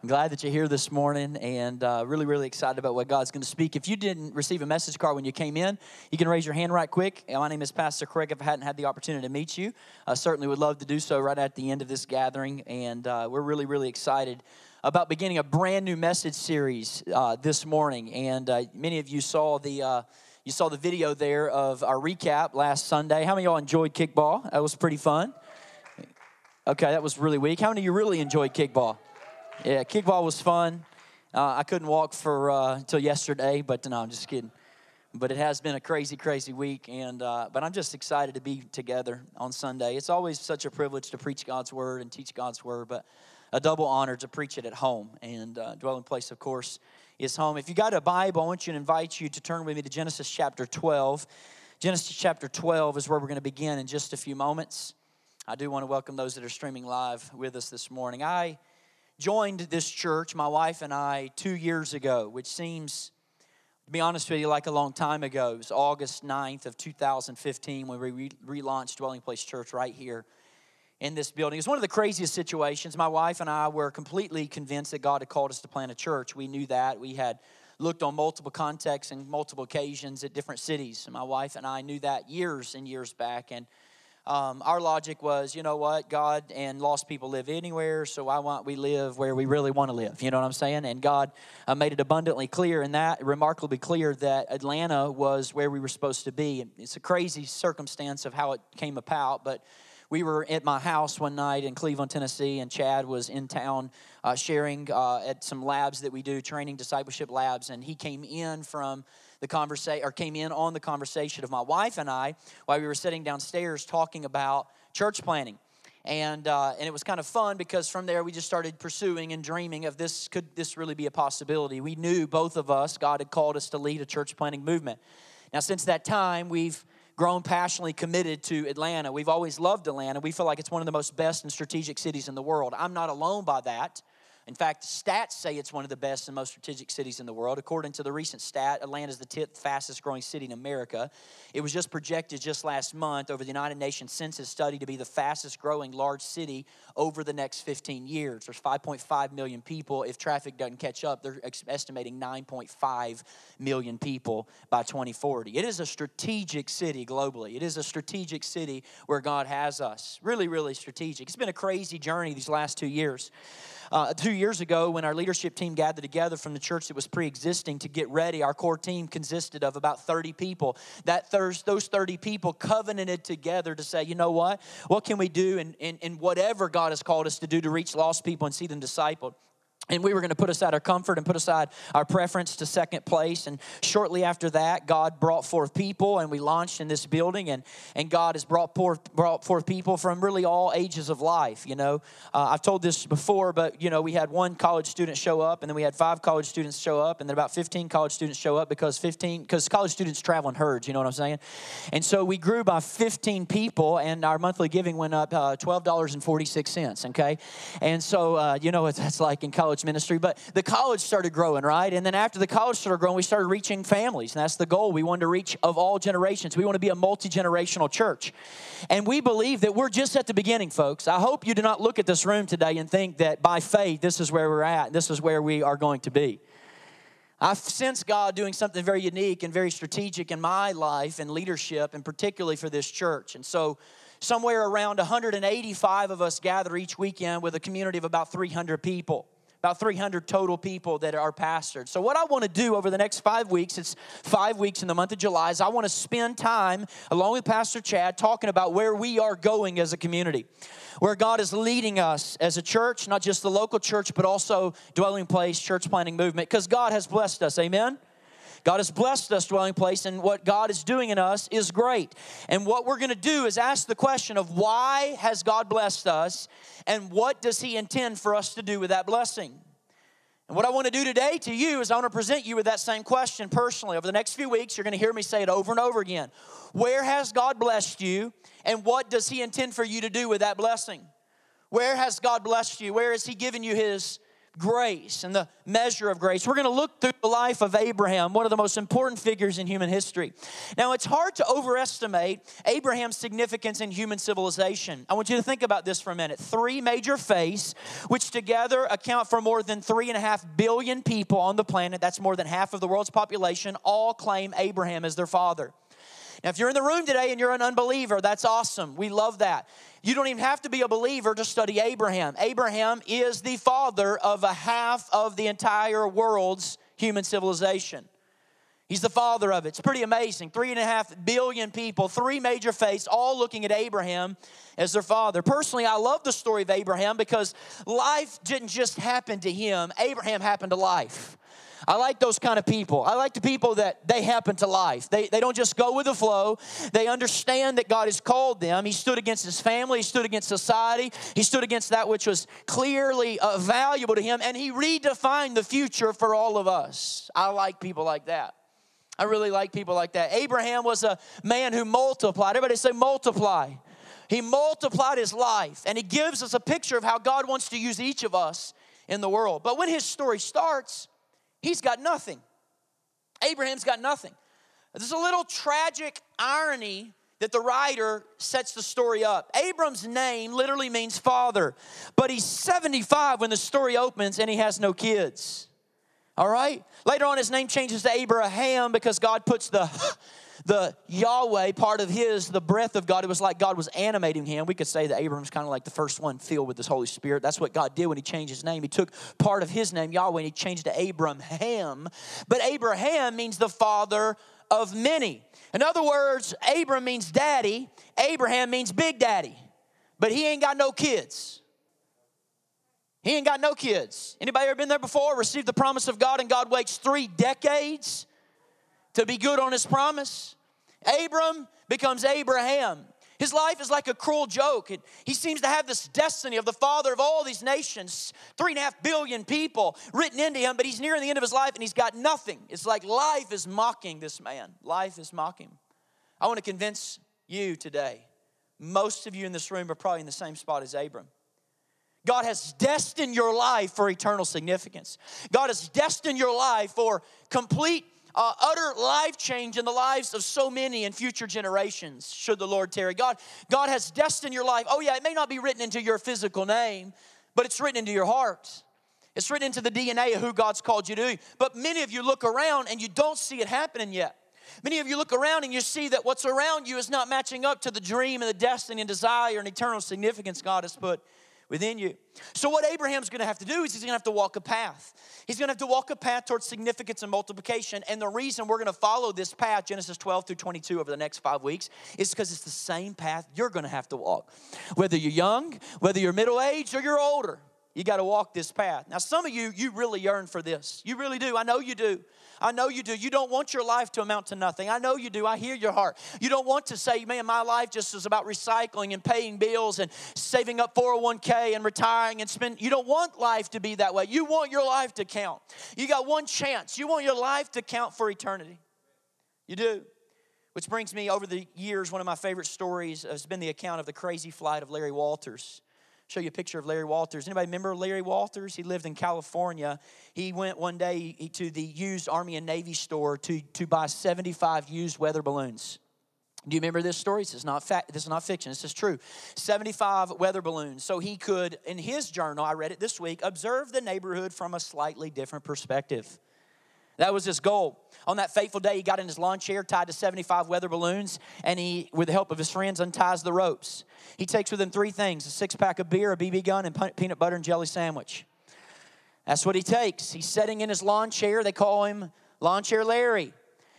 I'm glad that you're here this morning and uh, really, really excited about what God's going to speak. If you didn't receive a message card when you came in, you can raise your hand right quick. My name is Pastor Craig. If I hadn't had the opportunity to meet you, I certainly would love to do so right at the end of this gathering. And uh, we're really, really excited about beginning a brand new message series uh, this morning. And uh, many of you saw the uh, you saw the video there of our recap last Sunday. How many of y'all enjoyed kickball? That was pretty fun. Okay, that was really weak. How many of you really enjoyed kickball? Yeah, kickball was fun. Uh, I couldn't walk for uh, until yesterday, but no, I'm just kidding. But it has been a crazy, crazy week, and uh, but I'm just excited to be together on Sunday. It's always such a privilege to preach God's word and teach God's word, but a double honor to preach it at home. And uh, dwelling place, of course, is home. If you got a Bible, I want you to invite you to turn with me to Genesis chapter 12. Genesis chapter 12 is where we're going to begin in just a few moments. I do want to welcome those that are streaming live with us this morning. I joined this church, my wife and I, two years ago, which seems, to be honest with you, like a long time ago. It was August 9th of 2015 when we re- relaunched Dwelling Place Church right here in this building. It was one of the craziest situations. My wife and I were completely convinced that God had called us to plant a church. We knew that. We had looked on multiple contexts and multiple occasions at different cities. My wife and I knew that years and years back. And um, our logic was, you know what, God and lost people live anywhere, so why want we live where we really want to live? You know what I'm saying? And God uh, made it abundantly clear, and that remarkably clear that Atlanta was where we were supposed to be. It's a crazy circumstance of how it came about, but we were at my house one night in Cleveland, Tennessee, and Chad was in town uh, sharing uh, at some labs that we do, training discipleship labs, and he came in from the conversation or came in on the conversation of my wife and I while we were sitting downstairs talking about church planting. And, uh, and it was kind of fun because from there we just started pursuing and dreaming of this could this really be a possibility? We knew both of us god had called us to lead a church planting movement. Now since that time we've grown passionately committed to atlanta. We've always loved atlanta. We feel like it's one of the most best and strategic cities in the world. I'm not alone by that in fact, stats say it's one of the best and most strategic cities in the world. According to the recent stat, Atlanta is the 10th fastest growing city in America. It was just projected just last month over the United Nations Census study to be the fastest growing large city over the next 15 years. There's 5.5 million people. If traffic doesn't catch up, they're estimating 9.5 million people by 2040. It is a strategic city globally. It is a strategic city where God has us. Really, really strategic. It's been a crazy journey these last two years. Uh, two years ago, when our leadership team gathered together from the church that was pre existing to get ready, our core team consisted of about 30 people. That those 30 people covenanted together to say, you know what? What can we do in, in, in whatever God has called us to do to reach lost people and see them discipled? And we were going to put aside our comfort and put aside our preference to second place. And shortly after that, God brought forth people, and we launched in this building. And, and God has brought forth, brought forth people from really all ages of life. You know, uh, I've told this before, but you know, we had one college student show up, and then we had five college students show up, and then about 15 college students show up because 15 because college students travel in herds. You know what I'm saying? And so we grew by 15 people, and our monthly giving went up uh, $12.46. Okay, and so uh, you know what that's like in college college ministry, but the college started growing, right? And then after the college started growing, we started reaching families, and that's the goal. We wanted to reach of all generations. We want to be a multi generational church. And we believe that we're just at the beginning, folks. I hope you do not look at this room today and think that by faith, this is where we're at, this is where we are going to be. I've sensed God doing something very unique and very strategic in my life and leadership, and particularly for this church. And so, somewhere around 185 of us gather each weekend with a community of about 300 people about 300 total people that are pastored. So, what I want to do over the next five weeks, it's five weeks in the month of July, is I want to spend time along with Pastor Chad talking about where we are going as a community, where God is leading us as a church, not just the local church, but also dwelling place, church planting movement, because God has blessed us. Amen? God has blessed us dwelling place, and what God is doing in us is great. And what we're going to do is ask the question of why has God blessed us, and what does He intend for us to do with that blessing? And what I want to do today to you is I want to present you with that same question personally. Over the next few weeks, you're going to hear me say it over and over again. Where has God blessed you, and what does He intend for you to do with that blessing? Where has God blessed you? Where has He given you His grace and the measure of grace. We're going to look through the life of Abraham, one of the most important figures in human history. Now, it's hard to overestimate Abraham's significance in human civilization. I want you to think about this for a minute. Three major faiths, which together account for more than three and a half billion people on the planet, that's more than half of the world's population, all claim Abraham as their father. Now, if you're in the room today and you're an unbeliever, that's awesome. We love that. You don't even have to be a believer to study Abraham. Abraham is the father of a half of the entire world's human civilization. He's the father of it. It's pretty amazing. Three and a half billion people, three major faiths, all looking at Abraham as their father. Personally, I love the story of Abraham because life didn't just happen to him, Abraham happened to life. I like those kind of people. I like the people that they happen to life. They, they don't just go with the flow. They understand that God has called them. He stood against his family, he stood against society, he stood against that which was clearly uh, valuable to him, and he redefined the future for all of us. I like people like that. I really like people like that. Abraham was a man who multiplied. Everybody say multiply. He multiplied his life, and he gives us a picture of how God wants to use each of us in the world. But when his story starts, He's got nothing. Abraham's got nothing. There's a little tragic irony that the writer sets the story up. Abram's name literally means father, but he's 75 when the story opens and he has no kids. All right? Later on, his name changes to Abraham because God puts the the Yahweh part of his, the breath of God, it was like God was animating him. We could say that Abraham's kind of like the first one filled with this Holy Spirit. That's what God did when he changed his name. He took part of his name, Yahweh, and he changed to Abraham. But Abraham means the father of many. In other words, Abram means daddy, Abraham means big daddy. But he ain't got no kids. He ain't got no kids. Anybody ever been there before? Received the promise of God and God waits three decades to be good on his promise. Abram becomes Abraham. His life is like a cruel joke. He seems to have this destiny of the father of all these nations, three and a half billion people written into him, but he's nearing the end of his life and he's got nothing. It's like life is mocking this man. Life is mocking. I want to convince you today, most of you in this room are probably in the same spot as Abram. God has destined your life for eternal significance. God has destined your life for complete uh, utter life change in the lives of so many in future generations, should the Lord tarry. God, God has destined your life. Oh, yeah, it may not be written into your physical name, but it's written into your heart. It's written into the DNA of who God's called you to. But many of you look around and you don't see it happening yet. Many of you look around and you see that what's around you is not matching up to the dream and the destiny and desire and eternal significance God has put within you. So, what Abraham's gonna have to do is he's gonna have to walk a path. He's gonna have to walk a path towards significance and multiplication. And the reason we're gonna follow this path, Genesis 12 through 22, over the next five weeks, is because it's the same path you're gonna have to walk. Whether you're young, whether you're middle aged, or you're older, you gotta walk this path. Now, some of you, you really yearn for this. You really do. I know you do. I know you do. You don't want your life to amount to nothing. I know you do. I hear your heart. You don't want to say, man, my life just is about recycling and paying bills and saving up 401k and retiring and spend. You don't want life to be that way. You want your life to count. You got one chance. You want your life to count for eternity. You do. Which brings me over the years, one of my favorite stories has been the account of the crazy flight of Larry Walters show you a picture of Larry Walters. Anybody remember Larry Walters? He lived in California. He went one day to the used Army and Navy store to, to buy 75 used weather balloons. Do you remember this story? This is not fact. This is not fiction. This is true. 75 weather balloons. So he could, in his journal, I read it this week, observe the neighborhood from a slightly different perspective. That was his goal. On that fateful day, he got in his lawn chair, tied to 75 weather balloons, and he, with the help of his friends, unties the ropes. He takes with him three things a six pack of beer, a BB gun, and peanut butter and jelly sandwich. That's what he takes. He's sitting in his lawn chair. They call him Lawn Chair Larry.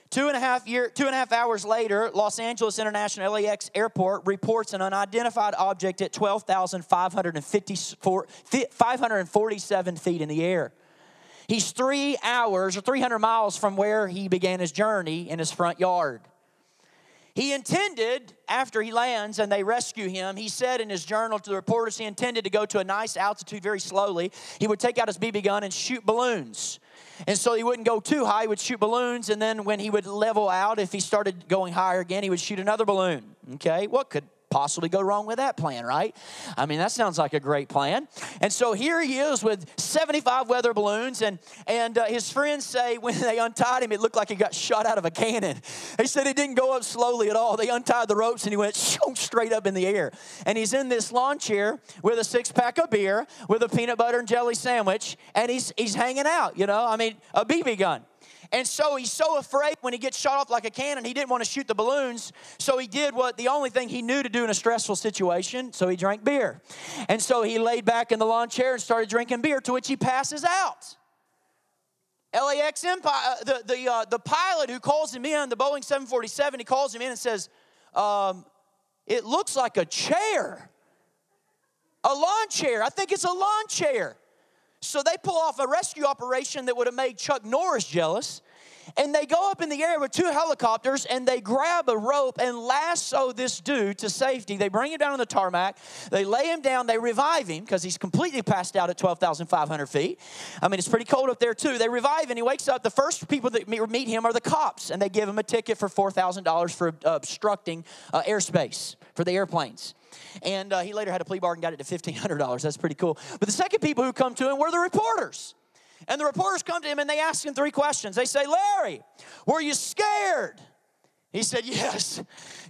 Two and a half year, two and a half hours later, Los Angeles International LAX Airport reports an unidentified object at 12,547 feet in the air. He's three hours or 300 miles from where he began his journey in his front yard. He intended, after he lands and they rescue him, he said in his journal to the reporters he intended to go to a nice altitude very slowly. He would take out his BB gun and shoot balloons. And so he wouldn't go too high, he would shoot balloons, and then when he would level out, if he started going higher again, he would shoot another balloon. Okay? What could possibly go wrong with that plan, right? I mean, that sounds like a great plan. And so here he is with 75 weather balloons, and, and uh, his friends say when they untied him, it looked like he got shot out of a cannon. They said it didn't go up slowly at all. They untied the ropes and he went straight up in the air. And he's in this lawn chair with a six pack of beer, with a peanut butter and jelly sandwich, and he's, he's hanging out, you know? I mean, a BB gun. And so he's so afraid when he gets shot off like a cannon, he didn't want to shoot the balloons. So he did what the only thing he knew to do in a stressful situation. So he drank beer. And so he laid back in the lawn chair and started drinking beer, to which he passes out. LAX Empire, uh, the, the, uh, the pilot who calls him in, the Boeing 747, he calls him in and says, um, It looks like a chair, a lawn chair. I think it's a lawn chair. So they pull off a rescue operation that would have made Chuck Norris jealous. And they go up in the air with two helicopters and they grab a rope and lasso this dude to safety. They bring him down on the tarmac. They lay him down. They revive him because he's completely passed out at 12,500 feet. I mean, it's pretty cold up there too. They revive him. He wakes up. The first people that meet him are the cops and they give him a ticket for $4,000 for obstructing uh, airspace for the airplanes. And uh, he later had a plea bargain, got it to $1,500. That's pretty cool. But the second people who come to him were the reporters. And the reporters come to him and they ask him three questions. They say, Larry, were you scared? He said, Yes,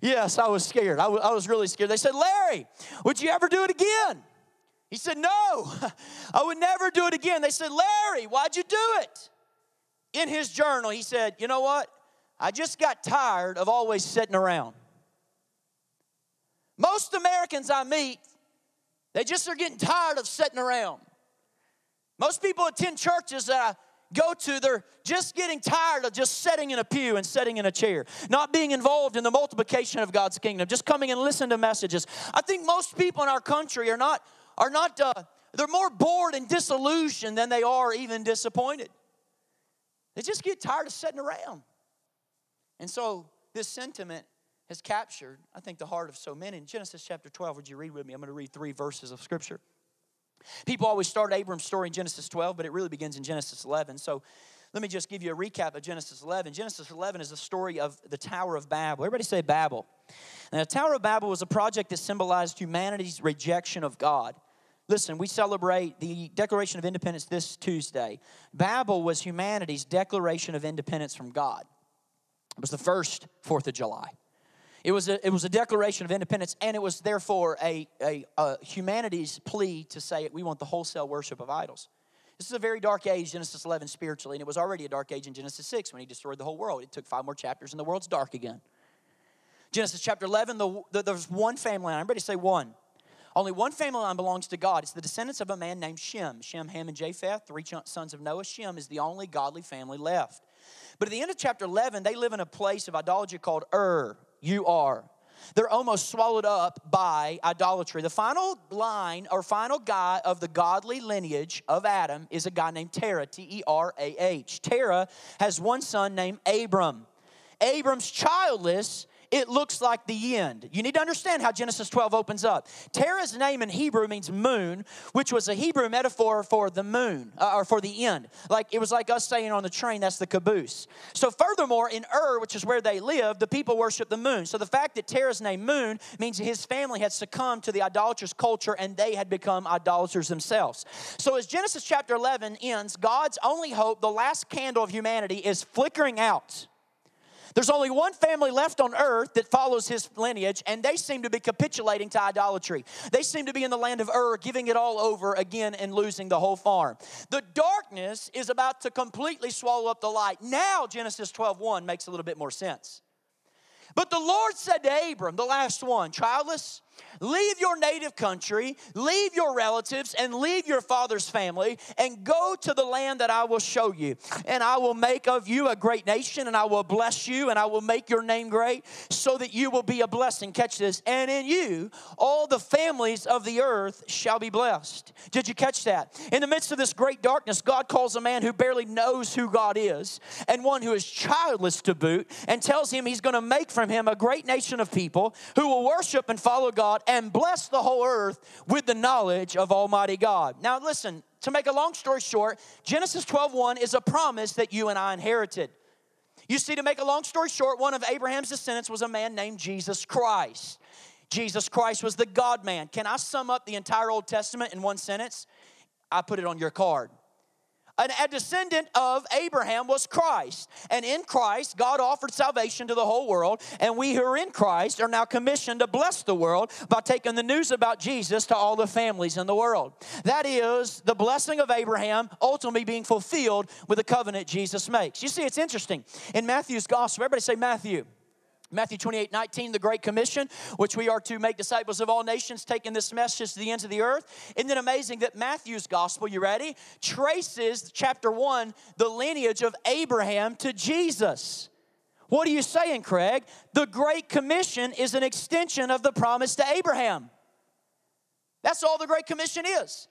yes, I was scared. I, w- I was really scared. They said, Larry, would you ever do it again? He said, No, I would never do it again. They said, Larry, why'd you do it? In his journal, he said, You know what? I just got tired of always sitting around. Most Americans I meet, they just are getting tired of sitting around. Most people attend churches that I go to, they're just getting tired of just sitting in a pew and sitting in a chair, not being involved in the multiplication of God's kingdom, just coming and listening to messages. I think most people in our country are not, are not, uh, they're more bored and disillusioned than they are even disappointed. They just get tired of sitting around. And so this sentiment has captured, I think, the heart of so many. In Genesis chapter 12, would you read with me? I'm going to read three verses of scripture. People always start Abram's story in Genesis 12, but it really begins in Genesis 11. So let me just give you a recap of Genesis 11. Genesis 11 is the story of the Tower of Babel. Everybody say Babel. Now, the Tower of Babel was a project that symbolized humanity's rejection of God. Listen, we celebrate the Declaration of Independence this Tuesday. Babel was humanity's declaration of independence from God. It was the first 4th of July. It was a, it was a declaration of independence, and it was therefore a, a, a humanity's plea to say we want the wholesale worship of idols. This is a very dark age, Genesis 11, spiritually, and it was already a dark age in Genesis 6 when he destroyed the whole world. It took five more chapters, and the world's dark again. Genesis chapter 11, the, the, there's one family line. Everybody say one. Only one family line belongs to God. It's the descendants of a man named Shem. Shem, Ham, and Japheth, three sons of Noah. Shem is the only godly family left. But at the end of chapter 11, they live in a place of idolatry called Ur you are. They're almost swallowed up by idolatry. The final line or final guy of the godly lineage of Adam is a guy named Terah, T E R A H. Terah has one son named Abram. Abram's childless it looks like the end. You need to understand how Genesis 12 opens up. Terah's name in Hebrew means moon, which was a Hebrew metaphor for the moon, uh, or for the end. Like it was like us saying on the train, that's the caboose. So, furthermore, in Ur, which is where they lived, the people worship the moon. So, the fact that Terah's name moon means his family had succumbed to the idolatrous culture and they had become idolaters themselves. So, as Genesis chapter 11 ends, God's only hope, the last candle of humanity, is flickering out. There's only one family left on earth that follows his lineage, and they seem to be capitulating to idolatry. They seem to be in the land of Ur, giving it all over again and losing the whole farm. The darkness is about to completely swallow up the light. Now, Genesis 12 1 makes a little bit more sense. But the Lord said to Abram, the last one, childless, Leave your native country, leave your relatives, and leave your father's family, and go to the land that I will show you. And I will make of you a great nation, and I will bless you, and I will make your name great, so that you will be a blessing. Catch this. And in you, all the families of the earth shall be blessed. Did you catch that? In the midst of this great darkness, God calls a man who barely knows who God is, and one who is childless to boot, and tells him he's going to make from him a great nation of people who will worship and follow God and bless the whole earth with the knowledge of Almighty God. Now, listen, to make a long story short, Genesis 12:1 is a promise that you and I inherited. You see, to make a long story short, one of Abraham's descendants was a man named Jesus Christ. Jesus Christ was the God man. Can I sum up the entire Old Testament in one sentence? I put it on your card a descendant of Abraham was Christ. And in Christ, God offered salvation to the whole world. And we who are in Christ are now commissioned to bless the world by taking the news about Jesus to all the families in the world. That is the blessing of Abraham ultimately being fulfilled with the covenant Jesus makes. You see, it's interesting. In Matthew's gospel, everybody say Matthew. Matthew 28 19, the Great Commission, which we are to make disciples of all nations, taking this message to the ends of the earth. Isn't it amazing that Matthew's gospel, you ready, traces chapter 1, the lineage of Abraham to Jesus? What are you saying, Craig? The Great Commission is an extension of the promise to Abraham. That's all the Great Commission is.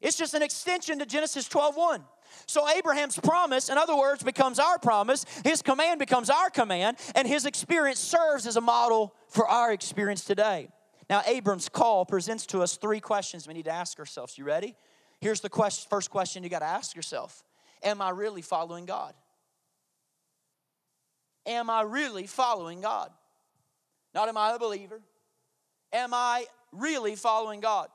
It's just an extension to Genesis 12 1. So Abraham's promise, in other words, becomes our promise. His command becomes our command, and his experience serves as a model for our experience today. Now, Abram's call presents to us three questions we need to ask ourselves. You ready? Here's the question, first question you got to ask yourself Am I really following God? Am I really following God? Not am I a believer? Am I really following God?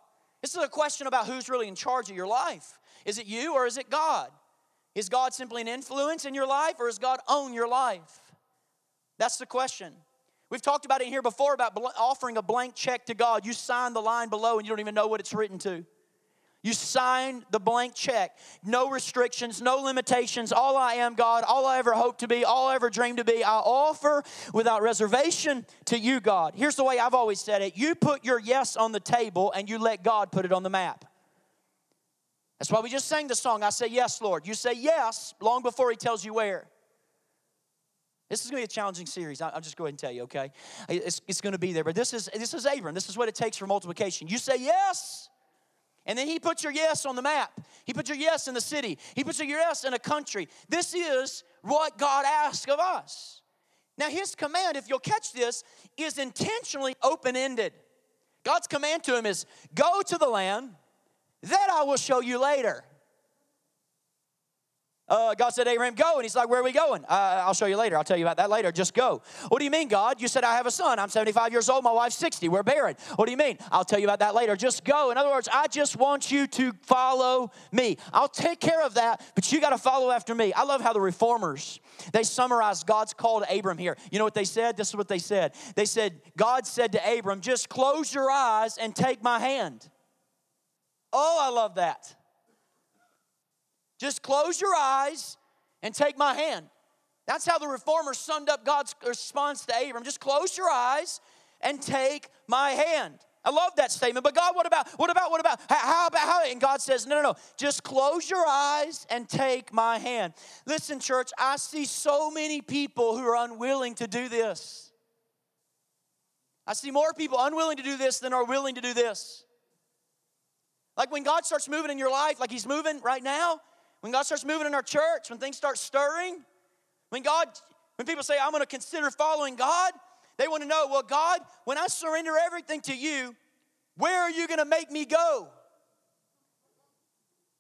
This is a question about who's really in charge of your life. Is it you or is it God? Is God simply an influence in your life or does God own your life? That's the question. We've talked about it here before about offering a blank check to God. You sign the line below and you don't even know what it's written to. You sign the blank check. No restrictions, no limitations. All I am, God, all I ever hope to be, all I ever dream to be, I offer without reservation to you, God. Here's the way I've always said it you put your yes on the table and you let God put it on the map. That's why we just sang the song, I say yes, Lord. You say yes long before He tells you where. This is going to be a challenging series. I'll just go ahead and tell you, okay? It's, it's going to be there. But this is, this is Abram. This is what it takes for multiplication. You say yes, and then he puts your yes on the map. He puts your yes in the city. He puts your yes in a country. This is what God asks of us. Now, his command, if you'll catch this, is intentionally open ended. God's command to him is go to the land that I will show you later. Uh, God said, Abraham, go. And he's like, Where are we going? Uh, I'll show you later. I'll tell you about that later. Just go. What do you mean, God? You said, I have a son. I'm 75 years old. My wife's 60. We're barren. What do you mean? I'll tell you about that later. Just go. In other words, I just want you to follow me. I'll take care of that, but you got to follow after me. I love how the reformers, they summarized God's call to Abram here. You know what they said? This is what they said. They said, God said to Abram, just close your eyes and take my hand. Oh, I love that. Just close your eyes and take my hand. That's how the reformers summed up God's response to Abram. Just close your eyes and take my hand. I love that statement. But God, what about, what about, what about, how about, how? And God says, no, no, no. Just close your eyes and take my hand. Listen, church, I see so many people who are unwilling to do this. I see more people unwilling to do this than are willing to do this. Like when God starts moving in your life, like He's moving right now, when God starts moving in our church, when things start stirring, when God, when people say, I'm going to consider following God, they want to know, well, God, when I surrender everything to you, where are you going to make me go?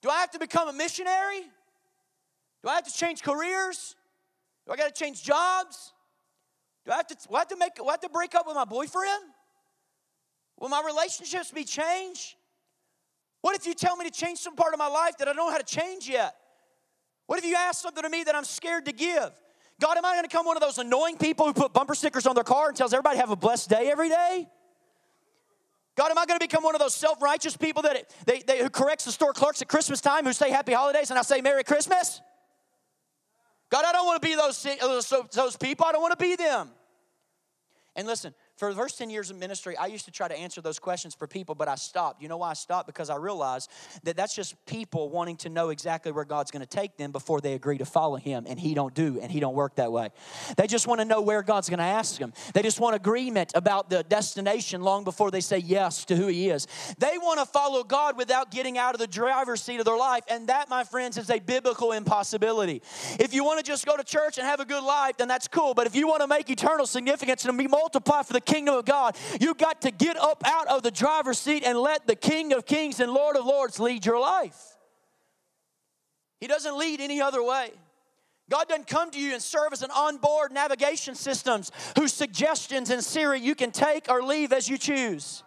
Do I have to become a missionary? Do I have to change careers? Do I got to change jobs? Do I have to, do I have to make, do I have to break up with my boyfriend? Will my relationships be changed? What if you tell me to change some part of my life that I don't know how to change yet? What if you ask something to me that I'm scared to give? God, am I going to become one of those annoying people who put bumper stickers on their car and tells everybody have a blessed day every day? God, am I going to become one of those self-righteous people that they, they, who corrects the store clerks at Christmas time who say Happy Holidays and I say Merry Christmas? God, I don't want to be those, those, those people. I don't want to be them. And listen, for the first 10 years of ministry, I used to try to answer those questions for people, but I stopped. You know why I stopped? Because I realized that that's just people wanting to know exactly where God's going to take them before they agree to follow Him, and He don't do, and He don't work that way. They just want to know where God's going to ask them. They just want agreement about the destination long before they say yes to who He is. They want to follow God without getting out of the driver's seat of their life, and that, my friends, is a biblical impossibility. If you want to just go to church and have a good life, then that's cool. But if you want to make eternal significance and be multiplied for the kingdom of God, you got to get up out of the driver's seat and let the King of Kings and Lord of Lords lead your life. He doesn't lead any other way. God doesn't come to you and serve as an onboard navigation systems whose suggestions in Siri you can take or leave as you choose.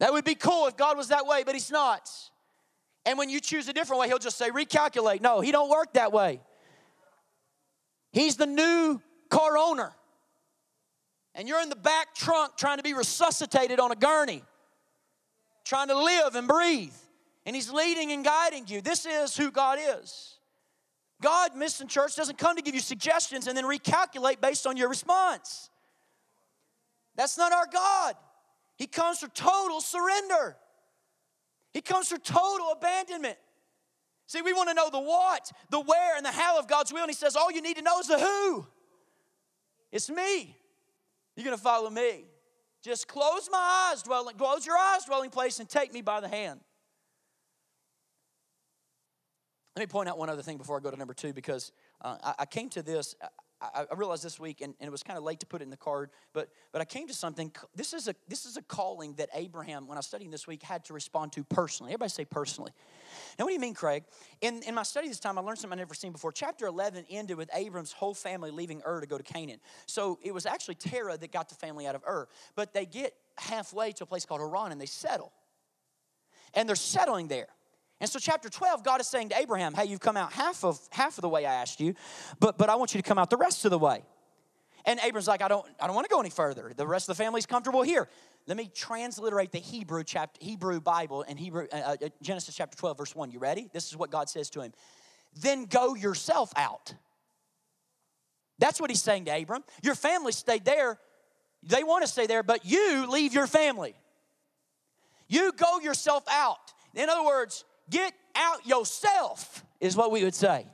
That would be cool if God was that way, but He's not. And when you choose a different way, He'll just say, recalculate. No, He don't work that way. He's the new car owner and you're in the back trunk trying to be resuscitated on a gurney, trying to live and breathe, and He's leading and guiding you. This is who God is. God, Mission Church, doesn't come to give you suggestions and then recalculate based on your response. That's not our God. He comes for total surrender. He comes for total abandonment. See, we want to know the what, the where, and the how of God's will. And He says, All you need to know is the who. It's me. You're going to follow me. Just close my eyes, dwelling, close your eyes, dwelling place, and take me by the hand. Let me point out one other thing before I go to number two, because uh, I, I, came to this. I, I realized this week, and, and, it was kind of late to put it in the card, but but I came to something. This is a this is a calling that Abraham, when I was studying this week, had to respond to personally. Everybody say personally. Now, what do you mean, Craig? In, in my study this time, I learned something I've never seen before. Chapter 11 ended with Abram's whole family leaving Ur to go to Canaan. So it was actually Terah that got the family out of Ur. But they get halfway to a place called Haran and they settle. And they're settling there. And so chapter 12, God is saying to Abraham, hey, you've come out half of half of the way I asked you, but but I want you to come out the rest of the way. And Abram's like, I don't, I don't want to go any further. The rest of the family's comfortable here. Let me transliterate the Hebrew chapter, Hebrew Bible and Hebrew uh, uh, Genesis chapter 12, verse 1. You ready? This is what God says to him. Then go yourself out. That's what he's saying to Abram. Your family stayed there. They want to stay there, but you leave your family. You go yourself out. In other words, get out yourself, is what we would say.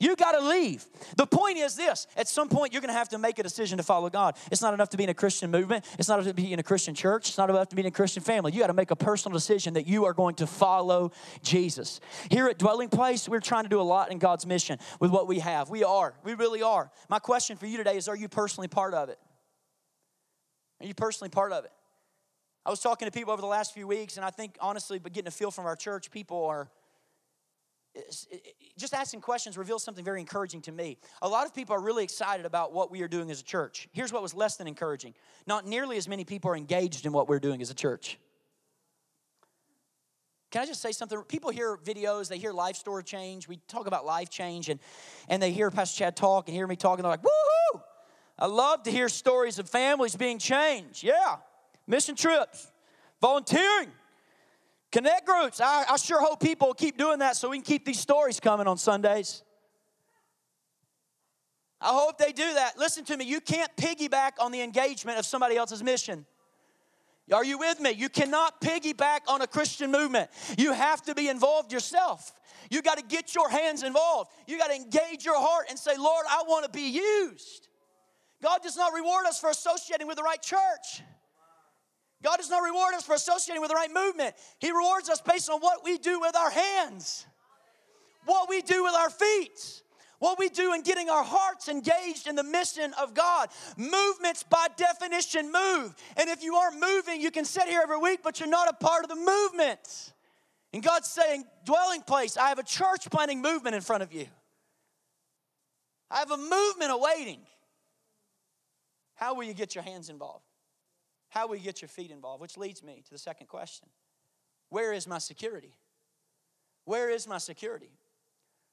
You got to leave. The point is this at some point, you're going to have to make a decision to follow God. It's not enough to be in a Christian movement, it's not enough to be in a Christian church, it's not enough to be in a Christian family. You got to make a personal decision that you are going to follow Jesus. Here at Dwelling Place, we're trying to do a lot in God's mission with what we have. We are, we really are. My question for you today is Are you personally part of it? Are you personally part of it? I was talking to people over the last few weeks, and I think honestly, but getting a feel from our church, people are just asking questions reveals something very encouraging to me. A lot of people are really excited about what we are doing as a church. Here's what was less than encouraging not nearly as many people are engaged in what we're doing as a church. Can I just say something? People hear videos, they hear life story change. We talk about life change, and, and they hear Pastor Chad talk and hear me talk, and they're like, woohoo! I love to hear stories of families being changed. Yeah. Mission trips, volunteering, Connect groups. I, I sure hope people will keep doing that so we can keep these stories coming on Sundays. I hope they do that. Listen to me, you can't piggyback on the engagement of somebody else's mission. Are you with me? You cannot piggyback on a Christian movement. You have to be involved yourself. You got to get your hands involved. You got to engage your heart and say, Lord, I want to be used. God does not reward us for associating with the right church. God does not reward us for associating with the right movement. He rewards us based on what we do with our hands, what we do with our feet, what we do in getting our hearts engaged in the mission of God. Movements, by definition, move. And if you aren't moving, you can sit here every week, but you're not a part of the movement. And God's saying, dwelling place, I have a church planting movement in front of you. I have a movement awaiting. How will you get your hands involved? How you get your feet involved? Which leads me to the second question Where is my security? Where is my security?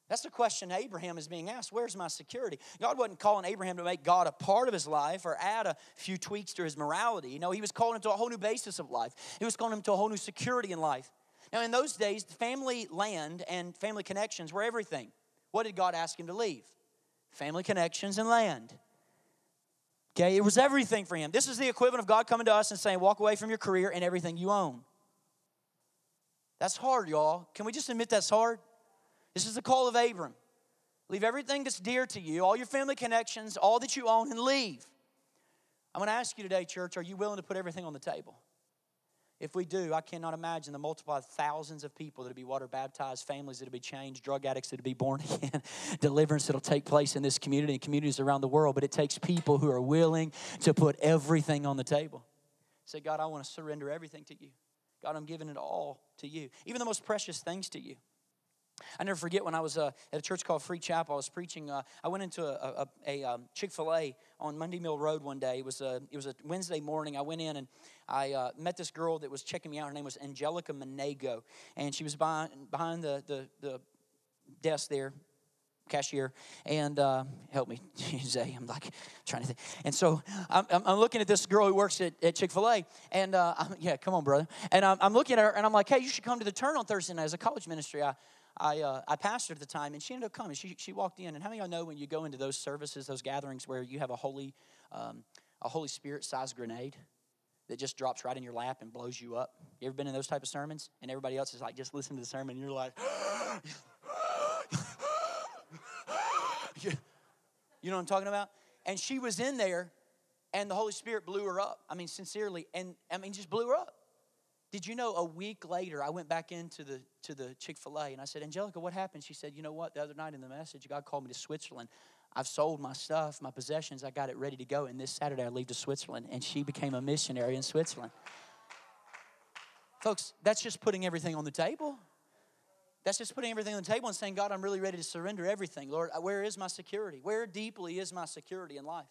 That's the question Abraham is being asked. Where's my security? God wasn't calling Abraham to make God a part of his life or add a few tweaks to his morality. You know, he was calling him to a whole new basis of life. He was calling him to a whole new security in life. Now, in those days, family land and family connections were everything. What did God ask him to leave? Family connections and land. Okay, it was everything for him. This is the equivalent of God coming to us and saying, Walk away from your career and everything you own. That's hard, y'all. Can we just admit that's hard? This is the call of Abram. Leave everything that's dear to you, all your family connections, all that you own, and leave. I'm going to ask you today, church, are you willing to put everything on the table? If we do, I cannot imagine the multiplied thousands of people that'll be water baptized, families that'll be changed, drug addicts that'll be born again, deliverance that'll take place in this community and communities around the world. But it takes people who are willing to put everything on the table. Say, God, I want to surrender everything to you. God, I'm giving it all to you, even the most precious things to you. I never forget when I was uh, at a church called Free Chapel. I was preaching. Uh, I went into a, a, a um, Chick Fil A on Mundy Mill Road one day. It was a it was a Wednesday morning. I went in and I uh, met this girl that was checking me out. Her name was Angelica Monego, and she was behind behind the the, the desk there, cashier, and uh, help me, Zay. I'm like trying to think. And so I'm, I'm looking at this girl who works at, at Chick Fil A, and uh, yeah, come on, brother. And I'm, I'm looking at her, and I'm like, hey, you should come to the turn on Thursday night as a college ministry. I I, uh, I pastored at the time, and she ended up coming. She, she walked in, and how many of y'all know when you go into those services, those gatherings where you have a Holy, um, a Holy Spirit-sized grenade that just drops right in your lap and blows you up? You ever been in those type of sermons? And everybody else is like, just listen to the sermon, and you're like, you know what I'm talking about? And she was in there, and the Holy Spirit blew her up. I mean, sincerely, and I mean, just blew her up. Did you know a week later I went back into the to the Chick-fil-A and I said, Angelica, what happened? She said, You know what? The other night in the message, God called me to Switzerland. I've sold my stuff, my possessions, I got it ready to go. And this Saturday I leave to Switzerland. And she became a missionary in Switzerland. Folks, that's just putting everything on the table. That's just putting everything on the table and saying, God, I'm really ready to surrender everything. Lord, uh, where is my security? Where deeply is my security in life?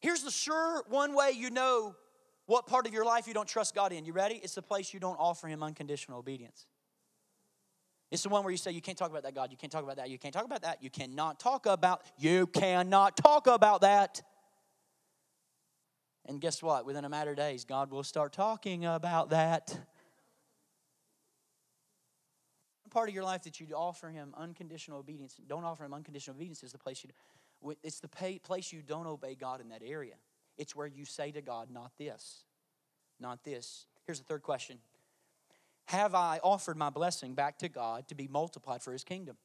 Here's the sure one way you know what part of your life you don't trust God in. You ready? It's the place you don't offer Him unconditional obedience. It's the one where you say, You can't talk about that, God. You can't talk about that. You can't talk about that. You cannot talk about, you cannot talk about that. And guess what? Within a matter of days, God will start talking about that. Part of your life that you offer Him unconditional obedience, don't offer Him unconditional obedience, is the place you, it's the place you don't obey God in that area. It's where you say to God, not this, not this. Here's the third question Have I offered my blessing back to God to be multiplied for his kingdom?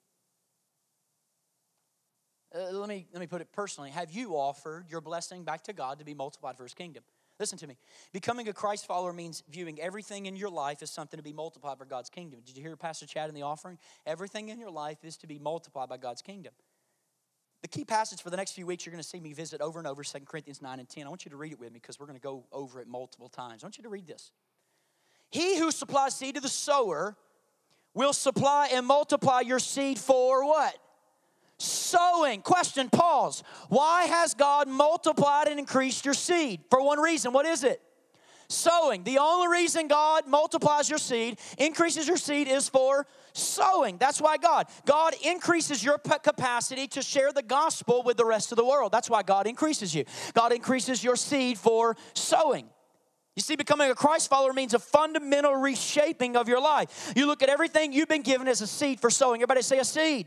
Uh, let, me, let me put it personally. Have you offered your blessing back to God to be multiplied for his kingdom? Listen to me. Becoming a Christ follower means viewing everything in your life as something to be multiplied for God's kingdom. Did you hear Pastor Chad in the offering? Everything in your life is to be multiplied by God's kingdom. The key passage for the next few weeks, you're going to see me visit over and over 2 Corinthians 9 and 10. I want you to read it with me because we're going to go over it multiple times. I want you to read this. He who supplies seed to the sower will supply and multiply your seed for what? Sowing. Question, pause. Why has God multiplied and increased your seed? For one reason. What is it? Sowing. The only reason God multiplies your seed, increases your seed, is for sowing. That's why God. God increases your capacity to share the gospel with the rest of the world. That's why God increases you. God increases your seed for sowing. You see, becoming a Christ follower means a fundamental reshaping of your life. You look at everything you've been given as a seed for sowing. Everybody say a seed.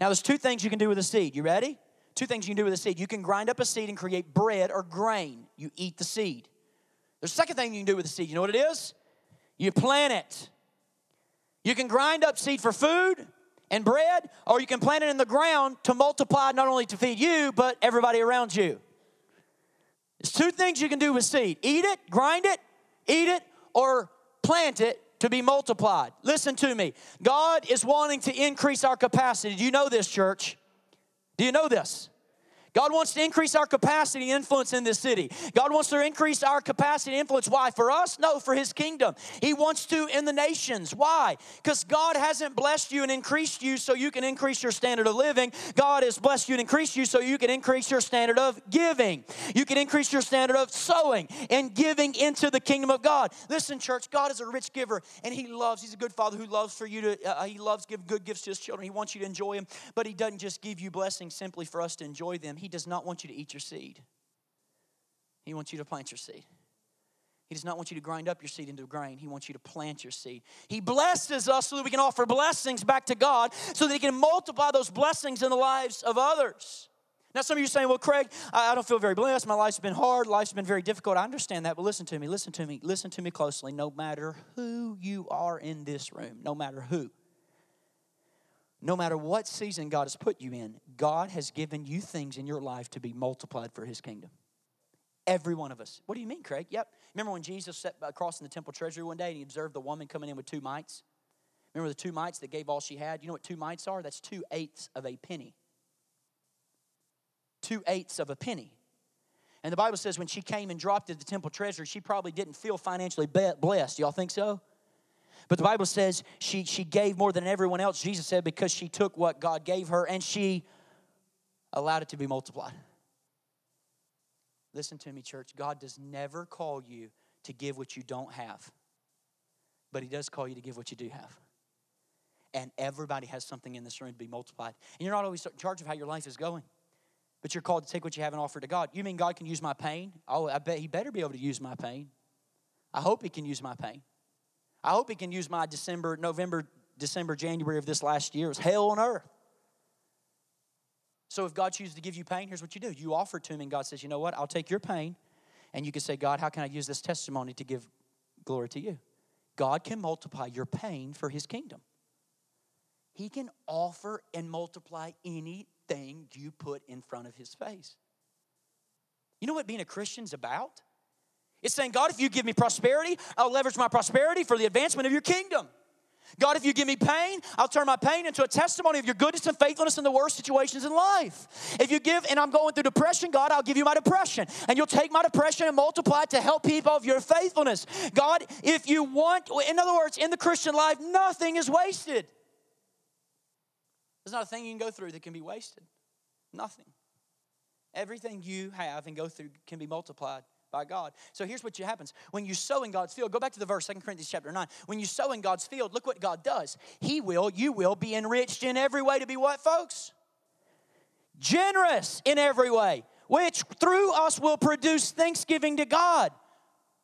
Now, there's two things you can do with a seed. You ready? Two things you can do with a seed. You can grind up a seed and create bread or grain. You eat the seed. A second thing you can do with the seed. You know what it is? You plant it. You can grind up seed for food and bread, or you can plant it in the ground to multiply not only to feed you, but everybody around you. There's two things you can do with seed eat it, grind it, eat it, or plant it to be multiplied. Listen to me. God is wanting to increase our capacity. Do you know this, church? Do you know this? God wants to increase our capacity and influence in this city. God wants to increase our capacity and influence. Why? For us? No, for His kingdom. He wants to in the nations. Why? Because God hasn't blessed you and increased you so you can increase your standard of living. God has blessed you and increased you so you can increase your standard of giving. You can increase your standard of sowing and giving into the kingdom of God. Listen, church, God is a rich giver and He loves, He's a good Father who loves for you to, uh, He loves give good gifts to His children. He wants you to enjoy Him, but He doesn't just give you blessings simply for us to enjoy them. He does not want you to eat your seed, He wants you to plant your seed. He does not want you to grind up your seed into grain. He wants you to plant your seed. He blesses us so that we can offer blessings back to God so that He can multiply those blessings in the lives of others. Now, some of you are saying, well, Craig, I don't feel very blessed. My life's been hard. Life's been very difficult. I understand that, but listen to me. Listen to me. Listen to me closely. No matter who you are in this room, no matter who, no matter what season God has put you in, God has given you things in your life to be multiplied for His kingdom. Every one of us. What do you mean, Craig? Yep. Remember when Jesus sat across in the temple treasury one day and he observed the woman coming in with two mites? Remember the two mites that gave all she had? You know what two mites are? That's two eighths of a penny two eighths of a penny. And the Bible says when she came and dropped at the temple treasury, she probably didn't feel financially blessed. Y'all think so? But the Bible says she, she gave more than everyone else, Jesus said, because she took what God gave her and she allowed it to be multiplied. Listen to me, church. God does never call you to give what you don't have, but He does call you to give what you do have. And everybody has something in this room to be multiplied. And you're not always in charge of how your life is going but you're called to take what you have and offer to God. You mean God can use my pain? Oh, I bet He better be able to use my pain. I hope He can use my pain. I hope He can use my December, November, December, January of this last year. It was hell on earth. So if God chooses to give you pain, here's what you do you offer to Him, and God says, You know what? I'll take your pain. And you can say, God, how can I use this testimony to give glory to you? God can multiply your pain for His kingdom. He can offer and multiply anything you put in front of his face. You know what being a Christian's about? It's saying, God, if you give me prosperity, I'll leverage my prosperity for the advancement of your kingdom. God, if you give me pain, I'll turn my pain into a testimony of your goodness and faithfulness in the worst situations in life. If you give, and I'm going through depression, God, I'll give you my depression. And you'll take my depression and multiply it to help people of your faithfulness. God, if you want, in other words, in the Christian life, nothing is wasted. There's not a thing you can go through that can be wasted. Nothing. Everything you have and go through can be multiplied by God. So here's what happens. When you sow in God's field, go back to the verse, 2 Corinthians chapter 9. When you sow in God's field, look what God does. He will, you will be enriched in every way to be what, folks? Generous in every way, which through us will produce thanksgiving to God.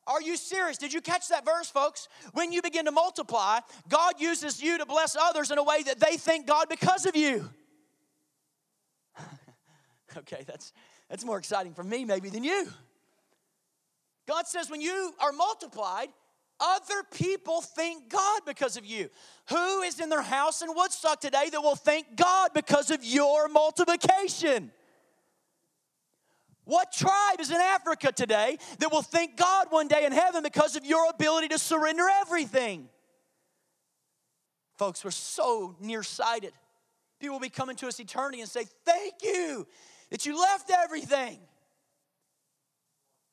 Are you serious? Did you catch that verse, folks? When you begin to multiply, God uses you to bless others in a way that they thank God because of you. okay, that's, that's more exciting for me maybe than you. God says when you are multiplied, other people thank God because of you. Who is in their house in Woodstock today that will thank God because of your multiplication? What tribe is in Africa today that will thank God one day in heaven because of your ability to surrender everything? Folks, we're so nearsighted. People will be coming to us eternity and say, Thank you that you left everything.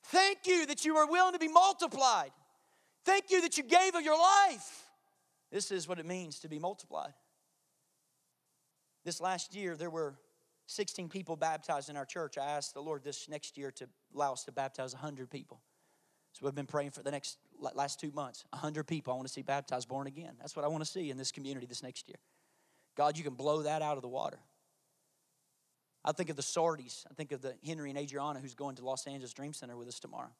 Thank you that you were willing to be multiplied. Thank you that you gave of your life. This is what it means to be multiplied. This last year, there were 16 people baptized in our church. I asked the Lord this next year to allow us to baptize 100 people. So we've been praying for the next last two months. 100 people I want to see baptized, born again. That's what I want to see in this community this next year. God, you can blow that out of the water. I think of the Sardis. I think of the Henry and Adriana who's going to Los Angeles Dream Center with us tomorrow.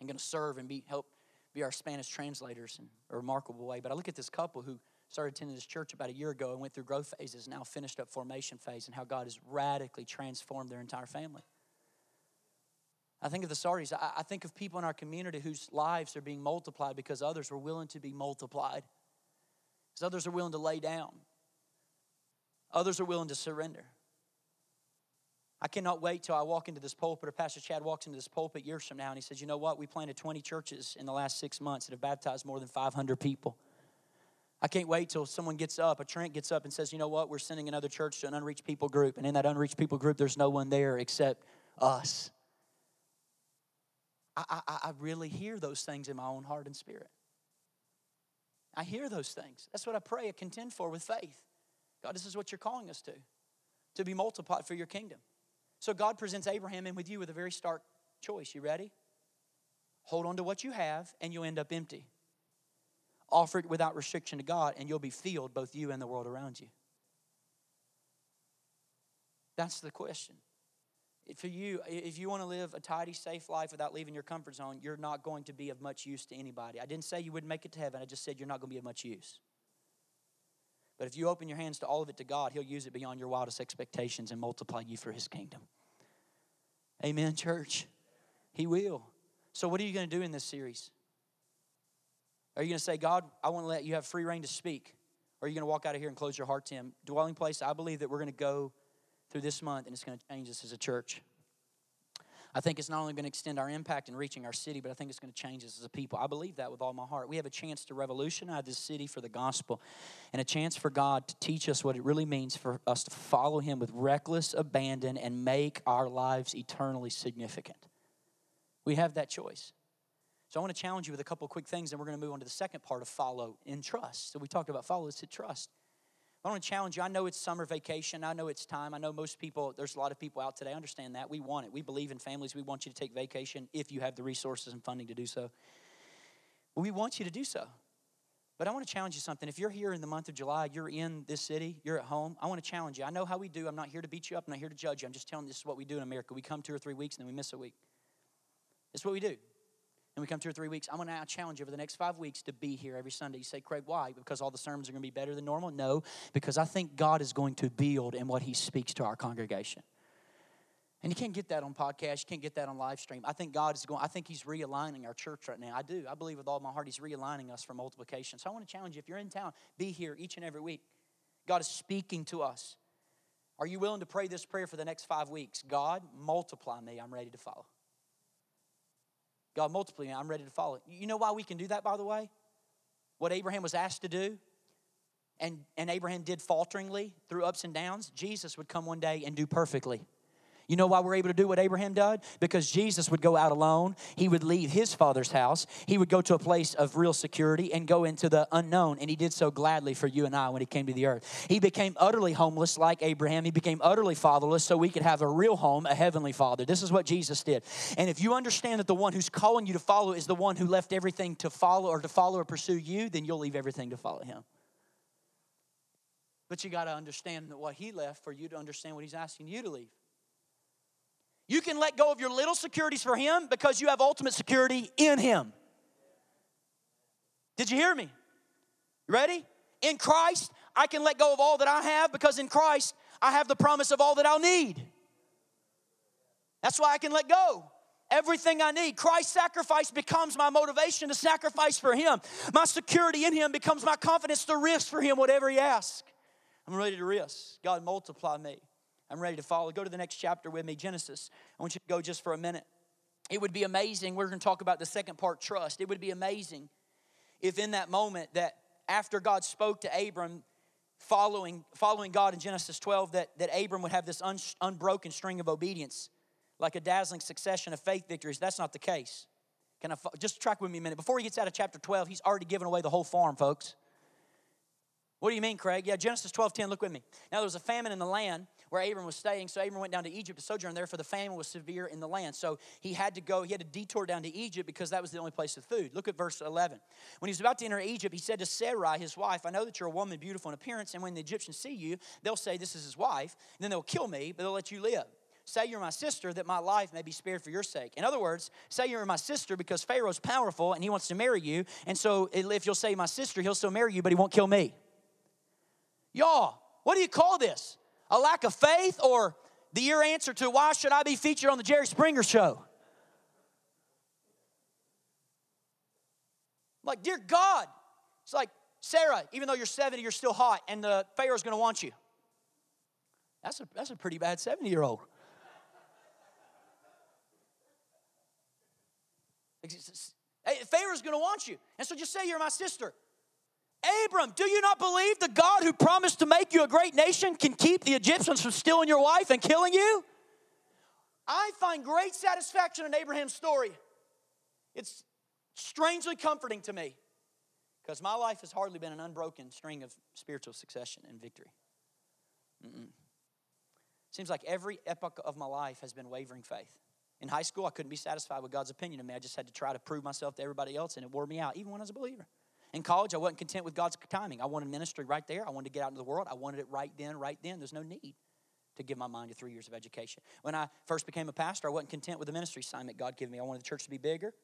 and going to serve and be help be our Spanish translators in a remarkable way. But I look at this couple who started attending this church about a year ago and went through growth phases, now finished up formation phase, and how God has radically transformed their entire family. I think of the Sardis. I think of people in our community whose lives are being multiplied because others were willing to be multiplied. Because others are willing to lay down. Others are willing to surrender. I cannot wait till I walk into this pulpit or Pastor Chad walks into this pulpit years from now and he says, You know what? We planted 20 churches in the last six months that have baptized more than 500 people. I can't wait till someone gets up, a Trent gets up and says, you know what, we're sending another church to an unreached people group. And in that unreached people group, there's no one there except us. I, I, I really hear those things in my own heart and spirit. I hear those things. That's what I pray, I contend for with faith. God, this is what you're calling us to, to be multiplied for your kingdom. So God presents Abraham and with you with a very stark choice. You ready? Hold on to what you have, and you'll end up empty. Offer it without restriction to God, and you'll be filled, both you and the world around you. That's the question. For you, if you want to live a tidy, safe life without leaving your comfort zone, you're not going to be of much use to anybody. I didn't say you wouldn't make it to heaven, I just said you're not going to be of much use. But if you open your hands to all of it to God, He'll use it beyond your wildest expectations and multiply you for His kingdom. Amen, church. He will. So, what are you going to do in this series? Are you going to say, God, I want to let you have free reign to speak? Or are you going to walk out of here and close your heart to Him? Dwelling place, I believe that we're going to go through this month and it's going to change us as a church. I think it's not only going to extend our impact in reaching our city, but I think it's going to change us as a people. I believe that with all my heart. We have a chance to revolutionize this city for the gospel and a chance for God to teach us what it really means for us to follow Him with reckless abandon and make our lives eternally significant. We have that choice. So I want to challenge you with a couple quick things, and we're going to move on to the second part of follow in trust. So we talked about follow, is to trust. I want to challenge you. I know it's summer vacation. I know it's time. I know most people, there's a lot of people out today. I understand that. We want it. We believe in families. We want you to take vacation if you have the resources and funding to do so. We want you to do so. But I want to challenge you something. If you're here in the month of July, you're in this city, you're at home, I want to challenge you. I know how we do. I'm not here to beat you up. I'm not here to judge you. I'm just telling you this is what we do in America. We come two or three weeks and then we miss a week. It's what we do and we come two or three weeks, I'm going to challenge you over the next five weeks to be here every Sunday. You say, Craig, why? Because all the sermons are going to be better than normal? No, because I think God is going to build in what He speaks to our congregation. And you can't get that on podcast. You can't get that on live stream. I think God is going, I think He's realigning our church right now. I do. I believe with all my heart He's realigning us for multiplication. So I want to challenge you if you're in town, be here each and every week. God is speaking to us. Are you willing to pray this prayer for the next five weeks? God, multiply me. I'm ready to follow. God, multiply me. I'm ready to follow. You know why we can do that, by the way? What Abraham was asked to do, and, and Abraham did falteringly through ups and downs, Jesus would come one day and do perfectly. You know why we're able to do what Abraham did? Because Jesus would go out alone. He would leave his father's house. He would go to a place of real security and go into the unknown. And he did so gladly for you and I when he came to the earth. He became utterly homeless like Abraham. He became utterly fatherless so we could have a real home, a heavenly father. This is what Jesus did. And if you understand that the one who's calling you to follow is the one who left everything to follow or to follow or pursue you, then you'll leave everything to follow him. But you got to understand what he left for you to understand what he's asking you to leave. You can let go of your little securities for Him because you have ultimate security in Him. Did you hear me? ready? In Christ, I can let go of all that I have because in Christ, I have the promise of all that I'll need. That's why I can let go. Everything I need. Christ's sacrifice becomes my motivation to sacrifice for Him. My security in Him becomes my confidence to risk for Him whatever He asks. I'm ready to risk. God, multiply me. I'm ready to follow. Go to the next chapter with me, Genesis. I want you to go just for a minute. It would be amazing. We're going to talk about the second part, trust. It would be amazing if in that moment that after God spoke to Abram, following, following God in Genesis 12, that, that Abram would have this un, unbroken string of obedience, like a dazzling succession of faith victories. That's not the case. Can I just track with me a minute? Before he gets out of chapter 12, he's already given away the whole farm, folks. What do you mean, Craig? Yeah, Genesis 12, 10, look with me. Now there was a famine in the land where Abram was staying. So Abram went down to Egypt to sojourn there, for the famine was severe in the land. So he had to go, he had to detour down to Egypt because that was the only place of food. Look at verse 11. When he was about to enter Egypt, he said to Sarai, his wife, I know that you're a woman beautiful in appearance, and when the Egyptians see you, they'll say, This is his wife, and then they'll kill me, but they'll let you live. Say you're my sister, that my life may be spared for your sake. In other words, say you're my sister because Pharaoh's powerful and he wants to marry you. And so if you'll say my sister, he'll still marry you, but he won't kill me. Y'all, what do you call this? A lack of faith or the your answer to why should I be featured on the Jerry Springer show? Like, dear God, it's like, Sarah, even though you're 70, you're still hot, and the Pharaoh's gonna want you. That's a, that's a pretty bad 70 year old. Pharaoh's gonna want you. And so just say you're my sister. Abram, do you not believe the God who promised to make you a great nation can keep the Egyptians from stealing your wife and killing you? I find great satisfaction in Abraham's story. It's strangely comforting to me because my life has hardly been an unbroken string of spiritual succession and victory. Mm-mm. Seems like every epoch of my life has been wavering faith. In high school, I couldn't be satisfied with God's opinion of me. I just had to try to prove myself to everybody else, and it wore me out, even when I was a believer. In college, I wasn't content with God's timing. I wanted ministry right there. I wanted to get out into the world. I wanted it right then, right then. There's no need to give my mind to three years of education. When I first became a pastor, I wasn't content with the ministry assignment God gave me. I wanted the church to be bigger.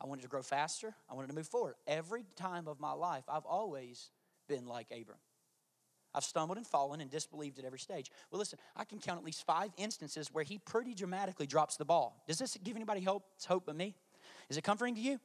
I wanted to grow faster. I wanted to move forward. Every time of my life, I've always been like Abram. I've stumbled and fallen and disbelieved at every stage. Well, listen, I can count at least five instances where he pretty dramatically drops the ball. Does this give anybody hope? It's hope but me. Is it comforting to you?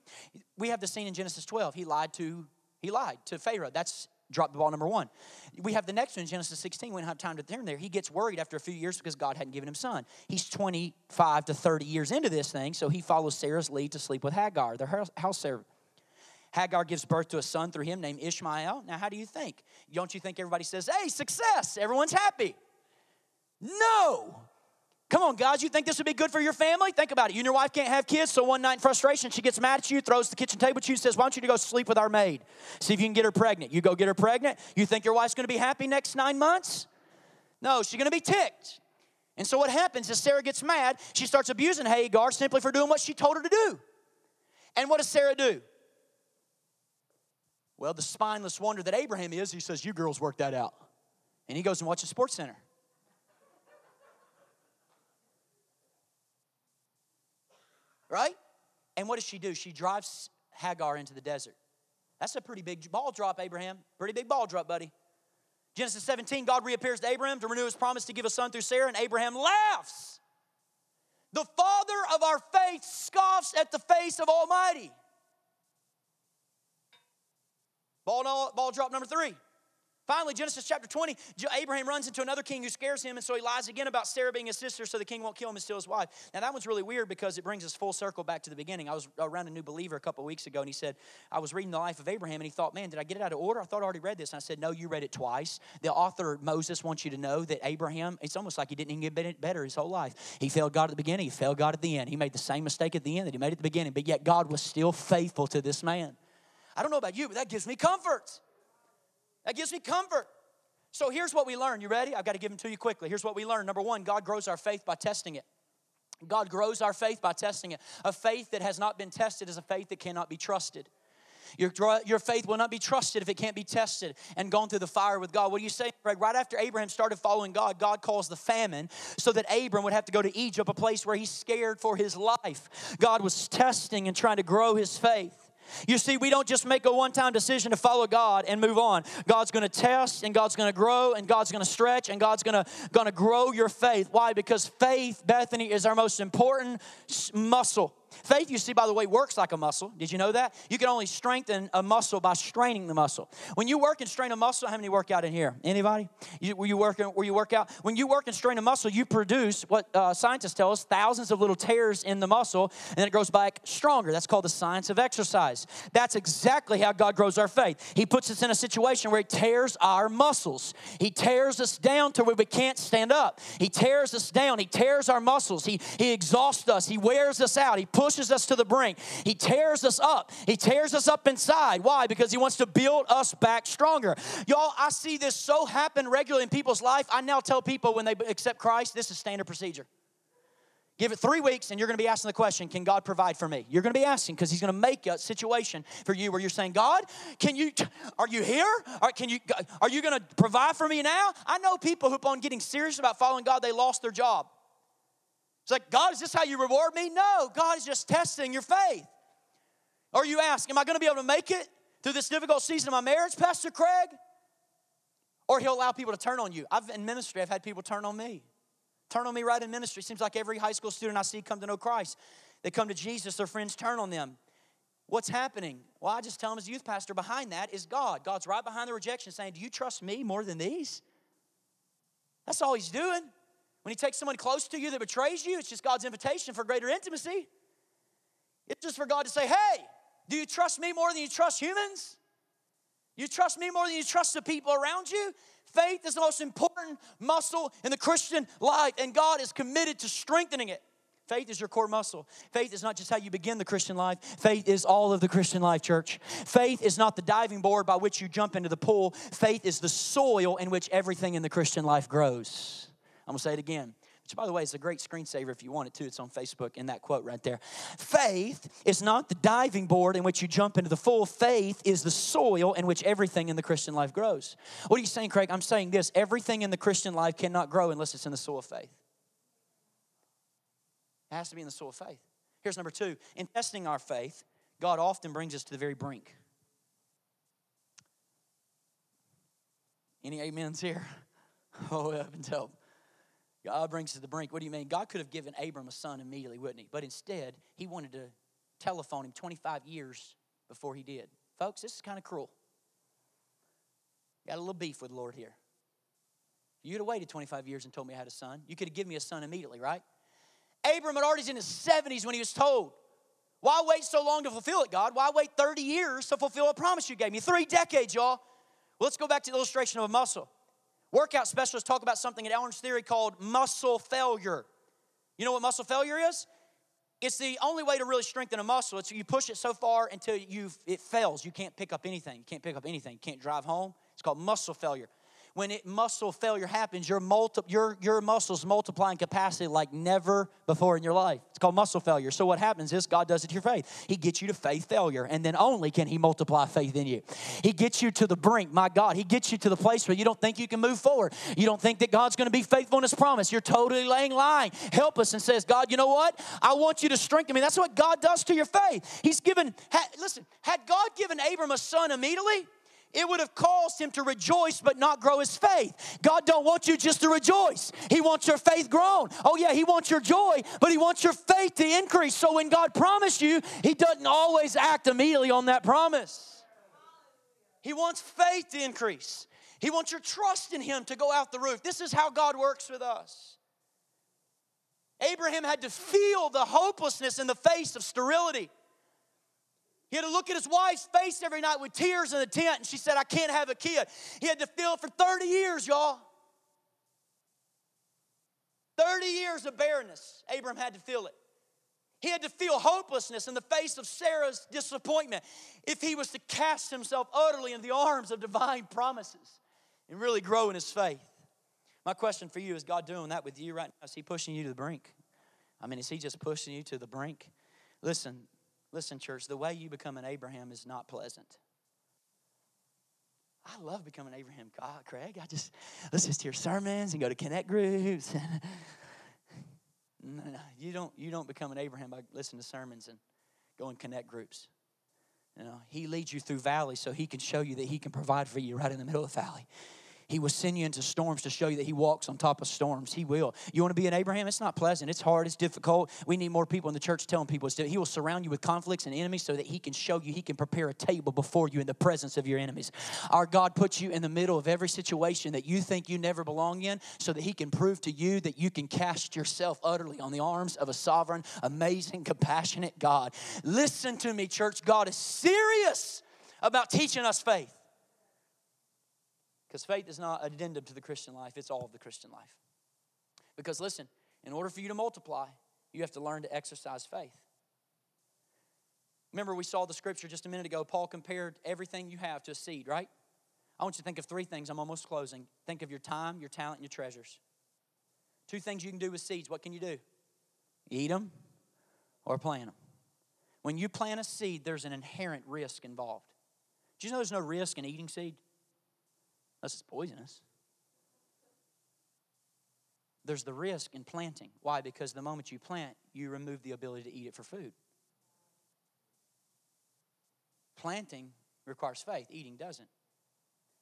We have the scene in Genesis 12. He lied to he lied to Pharaoh. That's drop the ball number one. We have the next one in Genesis 16. We don't have time to turn there. He gets worried after a few years because God hadn't given him son. He's 25 to 30 years into this thing, so he follows Sarah's lead to sleep with Hagar, their house servant. Hagar gives birth to a son through him named Ishmael. Now, how do you think? Don't you think everybody says, hey, success, everyone's happy? No. Come on, guys, you think this would be good for your family? Think about it. You and your wife can't have kids, so one night in frustration, she gets mad at you, throws the kitchen table at you, says, Why don't you go sleep with our maid? See if you can get her pregnant. You go get her pregnant. You think your wife's gonna be happy next nine months? No, she's gonna be ticked. And so what happens is Sarah gets mad. She starts abusing Hagar simply for doing what she told her to do. And what does Sarah do? Well, the spineless wonder that Abraham is, he says, You girls work that out. And he goes and watches Sports Center. Right? And what does she do? She drives Hagar into the desert. That's a pretty big ball drop, Abraham. Pretty big ball drop, buddy. Genesis 17, God reappears to Abraham to renew his promise to give a son through Sarah, and Abraham laughs. The father of our faith scoffs at the face of Almighty. Ball, ball drop number three. Finally, Genesis chapter 20, Abraham runs into another king who scares him, and so he lies again about Sarah being his sister so the king won't kill him and steal his wife. Now, that one's really weird because it brings us full circle back to the beginning. I was around a new believer a couple weeks ago, and he said, I was reading the life of Abraham, and he thought, man, did I get it out of order? I thought I already read this. And I said, no, you read it twice. The author, Moses, wants you to know that Abraham, it's almost like he didn't even get better his whole life. He failed God at the beginning, he failed God at the end. He made the same mistake at the end that he made at the beginning, but yet God was still faithful to this man. I don't know about you, but that gives me comfort. That gives me comfort. So here's what we learn. You ready? I've got to give them to you quickly. Here's what we learn. Number one, God grows our faith by testing it. God grows our faith by testing it. A faith that has not been tested is a faith that cannot be trusted. Your, your faith will not be trusted if it can't be tested and gone through the fire with God. What do you say, Greg? Right after Abraham started following God, God calls the famine so that Abram would have to go to Egypt, a place where he's scared for his life. God was testing and trying to grow his faith. You see, we don't just make a one time decision to follow God and move on. God's going to test and God's going to grow and God's going to stretch and God's going to, grow your faith. Why? Because faith, Bethany, is our most important muscle. Faith, you see, by the way, works like a muscle. Did you know that? You can only strengthen a muscle by straining the muscle. When you work and strain a muscle, how many work out in here? Anybody? You, were you working? Where you work out? When you work and strain a muscle, you produce what uh, scientists tell us thousands of little tears in the muscle, and then it grows back stronger. That's called the science of exercise. That's exactly how God grows our faith. He puts us in a situation where He tears our muscles. He tears us down to where we can't stand up. He tears us down. He tears our muscles. He He exhausts us. He wears us out. He pushes us to the brink. He tears us up. He tears us up inside. Why? Because He wants to build us back stronger. Y'all, I see this so happen regularly in people's life. I now tell people when they accept Christ, this is standard procedure. Give it three weeks, and you're going to be asking the question Can God provide for me? You're going to be asking because He's going to make a situation for you where you're saying, God, can you, are you here? Or can you, are you going to provide for me now? I know people who, upon getting serious about following God, they lost their job. It's like, God, is this how you reward me? No, God is just testing your faith. Or you ask, Am I going to be able to make it through this difficult season of my marriage, Pastor Craig? Or He'll allow people to turn on you. I've in ministry, I've had people turn on me. Turn on me right in ministry. Seems like every high school student I see come to know Christ. They come to Jesus, their friends turn on them. What's happening? Well, I just tell them as youth pastor, behind that is God. God's right behind the rejection saying, Do you trust me more than these? That's all He's doing. When he takes someone close to you that betrays you, it's just God's invitation for greater intimacy. It's just for God to say, hey, do you trust me more than you trust humans? You trust me more than you trust the people around you? Faith is the most important muscle in the Christian life, and God is committed to strengthening it. Faith is your core muscle. Faith is not just how you begin the Christian life, faith is all of the Christian life, church. Faith is not the diving board by which you jump into the pool, faith is the soil in which everything in the Christian life grows. I'm gonna say it again. Which, by the way, is a great screensaver if you want it to. It's on Facebook in that quote right there. Faith is not the diving board in which you jump into the full. Faith is the soil in which everything in the Christian life grows. What are you saying, Craig? I'm saying this everything in the Christian life cannot grow unless it's in the soil of faith. It has to be in the soil of faith. Here's number two in testing our faith, God often brings us to the very brink. Any amens here? Oh, heavens help. God brings to the brink. What do you mean? God could have given Abram a son immediately, wouldn't he? But instead, he wanted to telephone him 25 years before he did. Folks, this is kind of cruel. Got a little beef with the Lord here. You'd have waited 25 years and told me I had a son. You could have given me a son immediately, right? Abram had already in his 70s when he was told. Why wait so long to fulfill it, God? Why wait 30 years to fulfill a promise you gave me? Three decades, y'all. Well, let's go back to the illustration of a muscle. Workout specialists talk about something in Ellen's theory called muscle failure. You know what muscle failure is? It's the only way to really strengthen a muscle. It's you push it so far until you it fails. You can't pick up anything. You can't pick up anything. You can't drive home. It's called muscle failure when it, muscle failure happens, your, multi, your, your muscles multiply in capacity like never before in your life. It's called muscle failure. So, what happens is God does it to your faith. He gets you to faith failure, and then only can He multiply faith in you. He gets you to the brink, my God. He gets you to the place where you don't think you can move forward. You don't think that God's going to be faithful in His promise. You're totally laying lying. Help us and says, God, you know what? I want you to strengthen me. That's what God does to your faith. He's given, listen, had God given Abram a son immediately, it would have caused him to rejoice but not grow his faith. God don't want you just to rejoice. He wants your faith grown. Oh yeah, he wants your joy, but he wants your faith to increase. So when God promised you, he doesn't always act immediately on that promise. He wants faith to increase. He wants your trust in him to go out the roof. This is how God works with us. Abraham had to feel the hopelessness in the face of sterility. He had to look at his wife's face every night with tears in the tent, and she said, I can't have a kid. He had to feel it for 30 years, y'all. 30 years of barrenness, Abram had to feel it. He had to feel hopelessness in the face of Sarah's disappointment if he was to cast himself utterly in the arms of divine promises and really grow in his faith. My question for you is God doing that with you right now? Is he pushing you to the brink? I mean, is he just pushing you to the brink? Listen, Listen, church, the way you become an Abraham is not pleasant. I love becoming Abraham. God, Craig, I just let's just hear sermons and go to connect groups. no, no, you don't. You don't become an Abraham by listening to sermons and going connect groups. You know, he leads you through valleys so he can show you that he can provide for you right in the middle of the valley. He will send you into storms to show you that He walks on top of storms. He will. You want to be an Abraham? It's not pleasant. It's hard. It's difficult. We need more people in the church telling people He will surround you with conflicts and enemies so that He can show you, He can prepare a table before you in the presence of your enemies. Our God puts you in the middle of every situation that you think you never belong in so that He can prove to you that you can cast yourself utterly on the arms of a sovereign, amazing, compassionate God. Listen to me, church. God is serious about teaching us faith. Because faith is not an addendum to the Christian life, it's all of the Christian life. Because listen, in order for you to multiply, you have to learn to exercise faith. Remember, we saw the scripture just a minute ago. Paul compared everything you have to a seed, right? I want you to think of three things. I'm almost closing. Think of your time, your talent, and your treasures. Two things you can do with seeds. What can you do? Eat them or plant them. When you plant a seed, there's an inherent risk involved. Do you know there's no risk in eating seed? Unless it's poisonous. There's the risk in planting. Why? Because the moment you plant, you remove the ability to eat it for food. Planting requires faith, eating doesn't.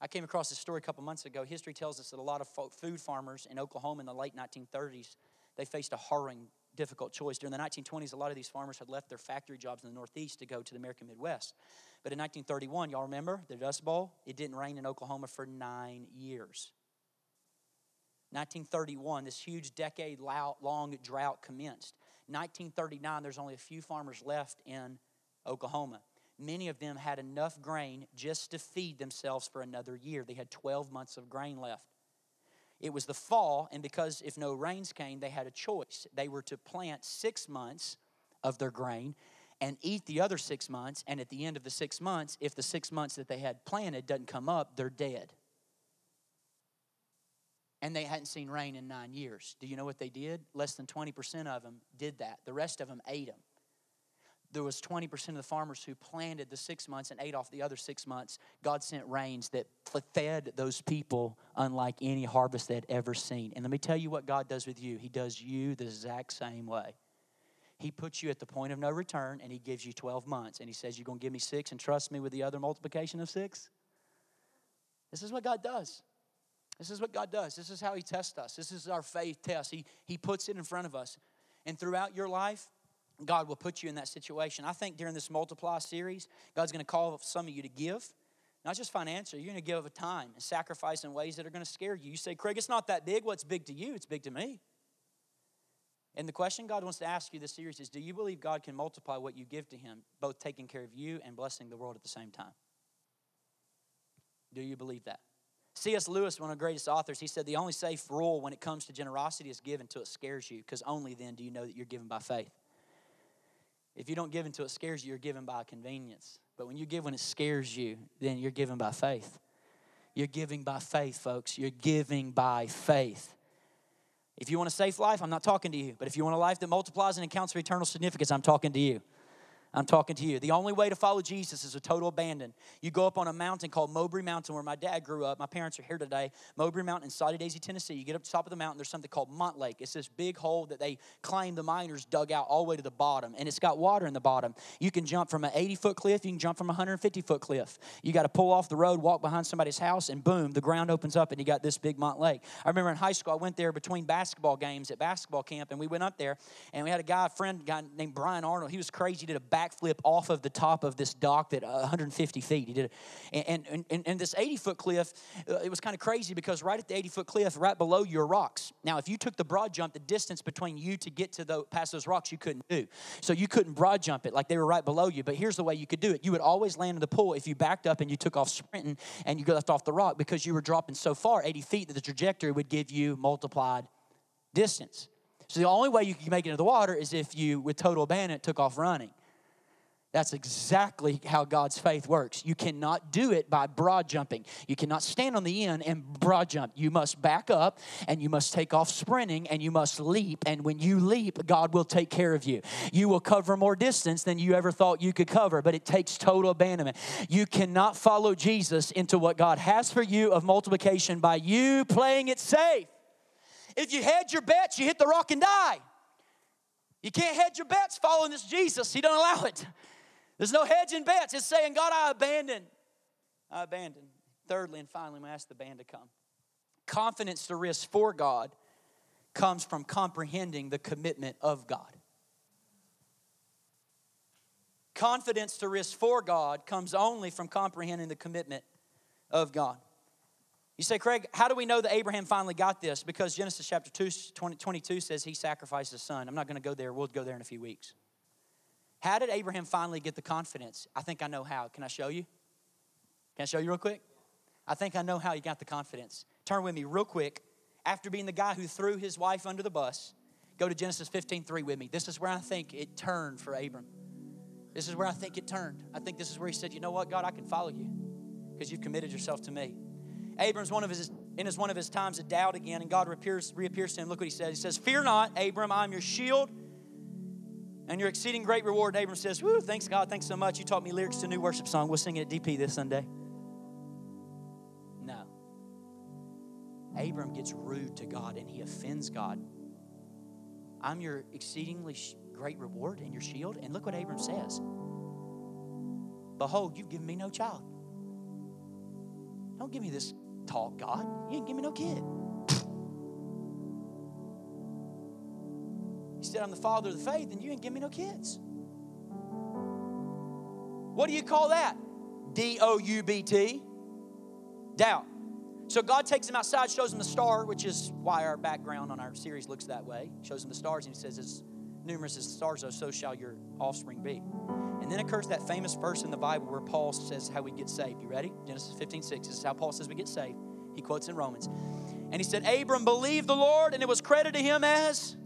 I came across this story a couple months ago. History tells us that a lot of food farmers in Oklahoma in the late 1930s, they faced a harrowing difficult choice. During the 1920s, a lot of these farmers had left their factory jobs in the Northeast to go to the American Midwest. But in 1931, y'all remember the Dust Bowl? It didn't rain in Oklahoma for nine years. 1931, this huge decade long drought commenced. 1939, there's only a few farmers left in Oklahoma. Many of them had enough grain just to feed themselves for another year. They had 12 months of grain left. It was the fall, and because if no rains came, they had a choice. They were to plant six months of their grain and eat the other six months, and at the end of the six months, if the six months that they had planted doesn't come up, they're dead. And they hadn't seen rain in nine years. Do you know what they did? Less than 20% of them did that. The rest of them ate them there was 20% of the farmers who planted the six months and ate off the other six months god sent rains that fed those people unlike any harvest they'd ever seen and let me tell you what god does with you he does you the exact same way he puts you at the point of no return and he gives you 12 months and he says you're going to give me six and trust me with the other multiplication of six this is what god does This is what God does. This is how He tests us. This is our faith test. He, he puts it in front of us. And throughout your life, God will put you in that situation. I think during this multiply series, God's going to call some of you to give, not just financially, you're going to give of time and sacrifice in ways that are going to scare you. You say, Craig, it's not that big. What's big to you? It's big to me. And the question God wants to ask you this series is Do you believe God can multiply what you give to Him, both taking care of you and blessing the world at the same time? Do you believe that? C.S. Lewis, one of the greatest authors, he said the only safe rule when it comes to generosity is give until it scares you, because only then do you know that you're given by faith. If you don't give until it scares you, you're given by convenience. But when you give when it scares you, then you're given by faith. You're giving by faith, folks. You're giving by faith. If you want a safe life, I'm not talking to you. But if you want a life that multiplies and accounts for eternal significance, I'm talking to you. I'm talking to you. The only way to follow Jesus is a total abandon. You go up on a mountain called Mowbray Mountain where my dad grew up. My parents are here today. Mowbray Mountain in Soddy Daisy, Tennessee. You get up to the top of the mountain, there's something called Mont Lake. It's this big hole that they claim the miners dug out all the way to the bottom, and it's got water in the bottom. You can jump from an 80 foot cliff, you can jump from a 150 foot cliff. You got to pull off the road, walk behind somebody's house, and boom, the ground opens up, and you got this big Mont Lake. I remember in high school, I went there between basketball games at basketball camp, and we went up there, and we had a guy, a friend, a guy named Brian Arnold. He was crazy, he did a backflip off of the top of this dock that uh, 150 feet. He did it. And, and, and, and this 80 foot cliff, uh, it was kind of crazy because right at the 80 foot cliff, right below you are rocks. Now, if you took the broad jump, the distance between you to get to the, past those rocks, you couldn't do. So you couldn't broad jump it like they were right below you. But here's the way you could do it you would always land in the pool if you backed up and you took off sprinting and you left off the rock because you were dropping so far, 80 feet, that the trajectory would give you multiplied distance. So the only way you could make it into the water is if you, with total abandon, took off running. That's exactly how God's faith works. You cannot do it by broad jumping. You cannot stand on the end and broad jump. You must back up and you must take off sprinting and you must leap. And when you leap, God will take care of you. You will cover more distance than you ever thought you could cover, but it takes total abandonment. You cannot follow Jesus into what God has for you of multiplication by you playing it safe. If you hedge your bets, you hit the rock and die. You can't hedge your bets following this Jesus. He don't allow it. There's no hedging bets. It's saying, God, I abandon. I abandon. Thirdly and finally, we ask the band to come. Confidence to risk for God comes from comprehending the commitment of God. Confidence to risk for God comes only from comprehending the commitment of God. You say, Craig, how do we know that Abraham finally got this? Because Genesis chapter 2, 20, 22 says he sacrificed his son. I'm not going to go there. We'll go there in a few weeks. How did Abraham finally get the confidence? I think I know how. Can I show you? Can I show you real quick? I think I know how he got the confidence. Turn with me real quick. After being the guy who threw his wife under the bus, go to Genesis 15 3 with me. This is where I think it turned for Abram. This is where I think it turned. I think this is where he said, You know what, God, I can follow you because you've committed yourself to me. Abram's one of his in his one of his times of doubt again, and God reappears, reappears to him. Look what he says. He says, Fear not, Abram, I'm your shield and your exceeding great reward. Abram says, Woo, thanks God, thanks so much. You taught me lyrics to a new worship song. We'll sing it at DP this Sunday. No. Abram gets rude to God and he offends God. I'm your exceedingly great reward and your shield. And look what Abram says Behold, you've given me no child. Don't give me this talk, God. You ain't give me no kid. Said, I'm the father of the faith, and you ain't give me no kids. What do you call that? D O U B T. Doubt. So God takes him outside, shows him the star, which is why our background on our series looks that way. Shows him the stars, and he says, As numerous as the stars are, so shall your offspring be. And then occurs that famous verse in the Bible where Paul says how we get saved. You ready? Genesis 15, 6. This is how Paul says we get saved. He quotes in Romans. And he said, Abram believed the Lord, and it was credited to him as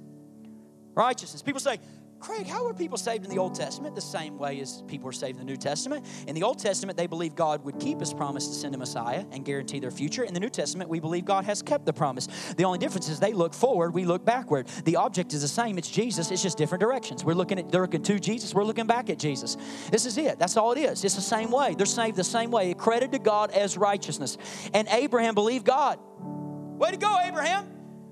righteousness. People say, Craig, how were people saved in the Old Testament? The same way as people are saved in the New Testament. In the Old Testament, they believed God would keep his promise to send a Messiah and guarantee their future. In the New Testament, we believe God has kept the promise. The only difference is they look forward, we look backward. The object is the same, it's Jesus, it's just different directions. We're looking at they're looking to Jesus, we're looking back at Jesus. This is it. That's all it is. It's the same way. They're saved the same way. Credited to God as righteousness. And Abraham believed God. Way to go, Abraham.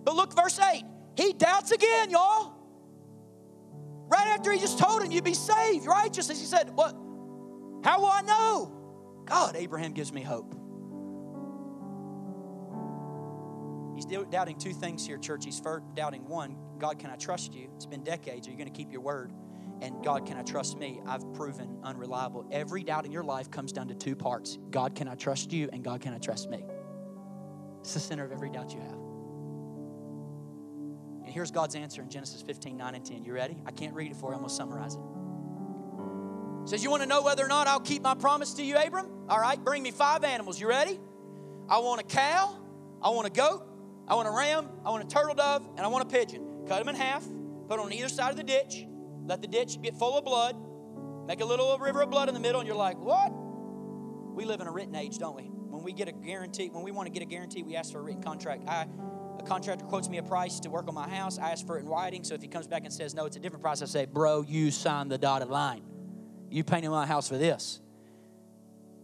But look, verse 8. He doubts again, y'all. Right after he just told him you'd be saved, righteousness. He said, What? How will I know? God, Abraham gives me hope. He's doubting two things here, church. He's first doubting one, God, can I trust you? It's been decades. Are you going to keep your word? And God, can I trust me? I've proven unreliable. Every doubt in your life comes down to two parts God, can I trust you? And God, can I trust me? It's the center of every doubt you have. Here's God's answer in Genesis 15, 9 and 10. You ready? I can't read it for you, I'm going to summarize it. it. Says, You want to know whether or not I'll keep my promise to you, Abram? All right, bring me five animals. You ready? I want a cow, I want a goat, I want a ram, I want a turtle dove, and I want a pigeon. Cut them in half, put on either side of the ditch, let the ditch get full of blood, make a little river of blood in the middle, and you're like, What? We live in a written age, don't we? When we get a guarantee, when we want to get a guarantee, we ask for a written contract. I a contractor quotes me a price to work on my house. I ask for it in writing. So if he comes back and says, no, it's a different price, I say, bro, you signed the dotted line. You painted my house for this.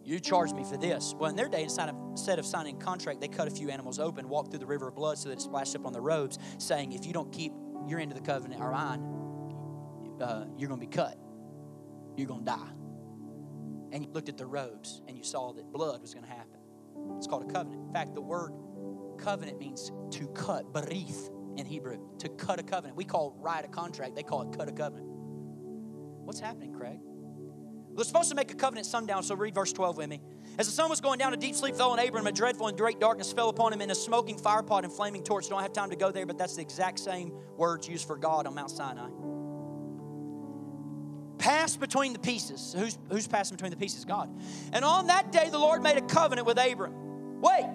You charged me for this. Well, in their day, instead of, signing contract, they cut a few animals open, walked through the river of blood so that it splashed up on the robes, saying, if you don't keep your end of the covenant or mine, uh, you're going to be cut. You're going to die. And you looked at the robes and you saw that blood was going to happen. It's called a covenant. In fact, the word covenant means to cut, barith in Hebrew, to cut a covenant. We call write a contract, they call it cut a covenant. What's happening, Craig? They're supposed to make a covenant sundown, so read verse 12 with me. As the sun was going down, a deep sleep fell on Abram, a dreadful and great darkness fell upon him, and a smoking firepot and flaming torch. Don't have time to go there, but that's the exact same words used for God on Mount Sinai. Pass between the pieces. Who's, who's passing between the pieces? God. And on that day, the Lord made a covenant with Abram. Wait,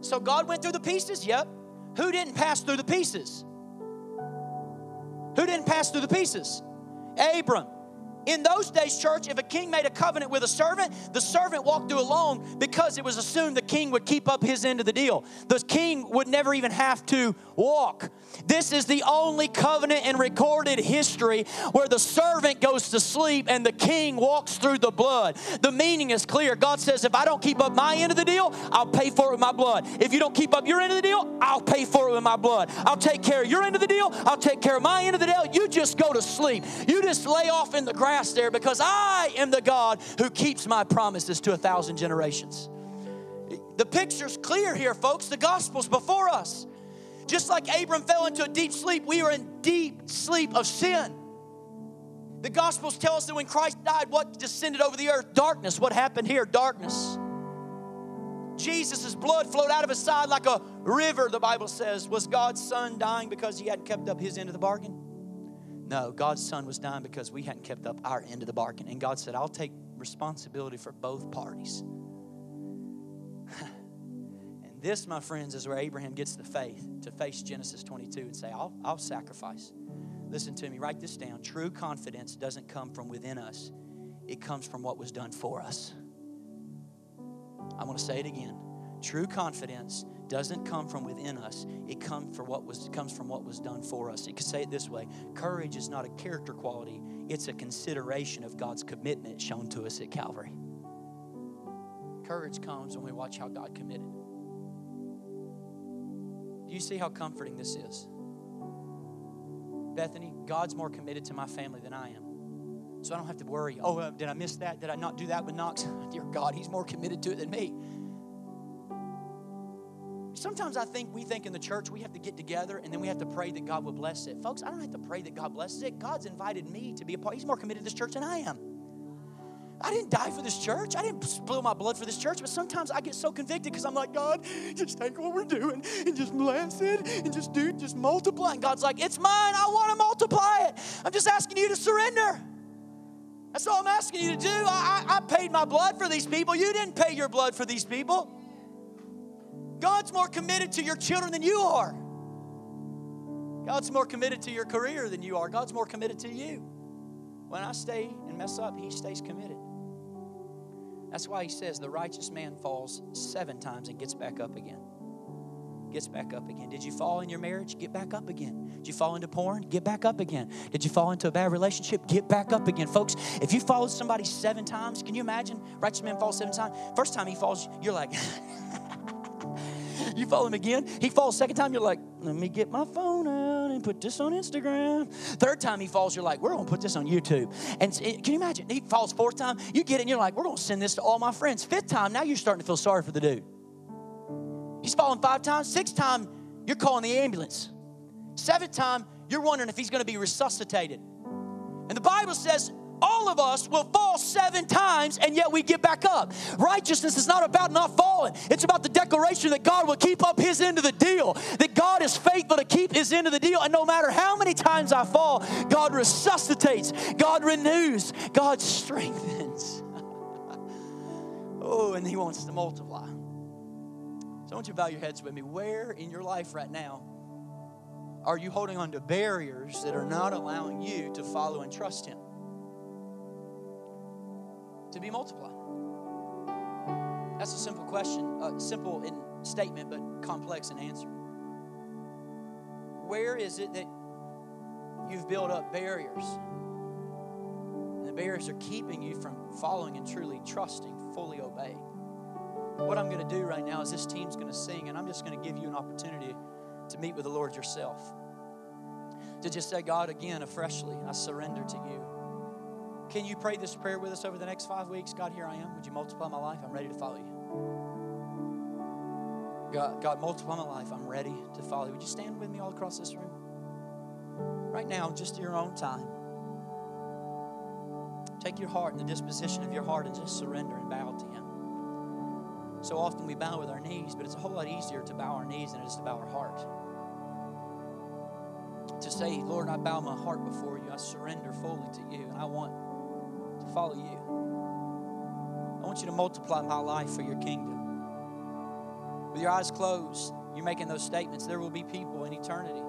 so God went through the pieces? Yep. Who didn't pass through the pieces? Who didn't pass through the pieces? Abram. In those days, church, if a king made a covenant with a servant, the servant walked through alone because it was assumed the king would keep up his end of the deal. The king would never even have to walk. This is the only covenant in recorded history where the servant goes to sleep and the king walks through the blood. The meaning is clear. God says, if I don't keep up my end of the deal, I'll pay for it with my blood. If you don't keep up your end of the deal, I'll pay for it with my blood. I'll take care of your end of the deal, I'll take care of my end of the deal. You just go to sleep. You just lay off in the grass there because I am the God who keeps my promises to a thousand generations. The picture's clear here, folks. The gospel's before us. Just like Abram fell into a deep sleep, we are in deep sleep of sin. The Gospels tell us that when Christ died, what descended over the earth? Darkness. What happened here? Darkness. Jesus' blood flowed out of his side like a river, the Bible says. Was God's Son dying because he hadn't kept up his end of the bargain? No, God's Son was dying because we hadn't kept up our end of the bargain. And God said, I'll take responsibility for both parties. And this, my friends, is where Abraham gets the faith to face Genesis 22 and say, I'll, I'll sacrifice. Listen to me, write this down. True confidence doesn't come from within us, it comes from what was done for us. I want to say it again. True confidence doesn't come from within us. It comes from what was comes from what was done for us. You could say it this way: courage is not a character quality; it's a consideration of God's commitment shown to us at Calvary. Courage comes when we watch how God committed. Do you see how comforting this is? Bethany, God's more committed to my family than I am. So I don't have to worry. Oh, uh, did I miss that? Did I not do that with Knox? Dear God, He's more committed to it than me. Sometimes I think we think in the church we have to get together and then we have to pray that God will bless it. Folks, I don't have to pray that God blesses it. God's invited me to be a part. He's more committed to this church than I am. I didn't die for this church. I didn't spill my blood for this church. But sometimes I get so convicted because I'm like, God, just take what we're doing and just bless it and just do, just multiply. And God's like, it's mine. I want to multiply it. I'm just asking you to surrender. That's all I'm asking you to do. I, I, I paid my blood for these people. You didn't pay your blood for these people. God's more committed to your children than you are. God's more committed to your career than you are. God's more committed to you. When I stay and mess up, He stays committed. That's why he says the righteous man falls seven times and gets back up again. Gets back up again. Did you fall in your marriage? Get back up again. Did you fall into porn? Get back up again. Did you fall into a bad relationship? Get back up again. Folks, if you followed somebody seven times, can you imagine? Righteous man falls seven times. First time he falls, you're like, you follow him again. He falls second time, you're like, let me get my phone out and put this on Instagram. Third time he falls, you're like, we're going to put this on YouTube. And can you imagine? He falls fourth time, you get it, and you're like, we're going to send this to all my friends. Fifth time, now you're starting to feel sorry for the dude. He's fallen five times. Sixth time, you're calling the ambulance. Seventh time, you're wondering if he's going to be resuscitated. And the Bible says all of us will fall seven times and yet we get back up. Righteousness is not about not falling, it's about the declaration that God will keep up his end of the deal, that God is faithful to keep his end of the deal. And no matter how many times I fall, God resuscitates, God renews, God strengthens. oh, and he wants to multiply. So I want you to bow your heads with me. Where in your life right now are you holding on to barriers that are not allowing you to follow and trust him? To be multiplied? That's a simple question, uh, simple in statement, but complex in answer. Where is it that you've built up barriers? And the barriers are keeping you from following and truly trusting, fully obeying. What I'm going to do right now is this team's going to sing, and I'm just going to give you an opportunity to meet with the Lord yourself. To just say, God, again, afreshly, I surrender to you. Can you pray this prayer with us over the next five weeks? God, here I am. Would you multiply my life? I'm ready to follow you. God, God, multiply my life. I'm ready to follow you. Would you stand with me all across this room? Right now, just your own time. Take your heart and the disposition of your heart and just surrender and bow to Him. So often we bow with our knees, but it's a whole lot easier to bow our knees than it is to bow our heart. To say, Lord, I bow my heart before you. I surrender fully to you, and I want follow you. I want you to multiply my life for your kingdom. With your eyes closed, you're making those statements. There will be people in eternity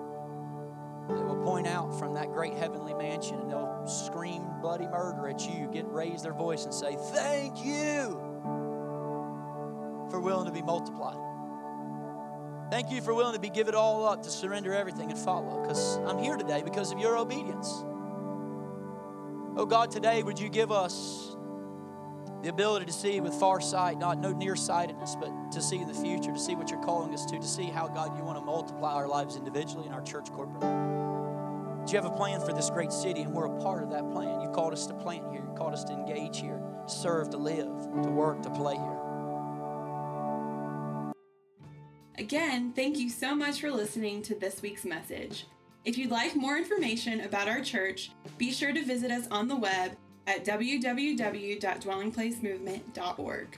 that will point out from that great heavenly mansion and they'll scream bloody murder at you, get raise their voice and say, Thank you for willing to be multiplied. Thank you for willing to be give it all up, to surrender everything and follow. Because I'm here today because of your obedience. Oh God, today would you give us the ability to see with far sight, not no nearsightedness, but to see in the future, to see what you're calling us to, to see how, God, you want to multiply our lives individually and our church corporately. Do you have a plan for this great city, and we're a part of that plan? You called us to plant here, you called us to engage here, serve, to live, to work, to play here. Again, thank you so much for listening to this week's message. If you'd like more information about our church, be sure to visit us on the web at www.dwellingplacemovement.org.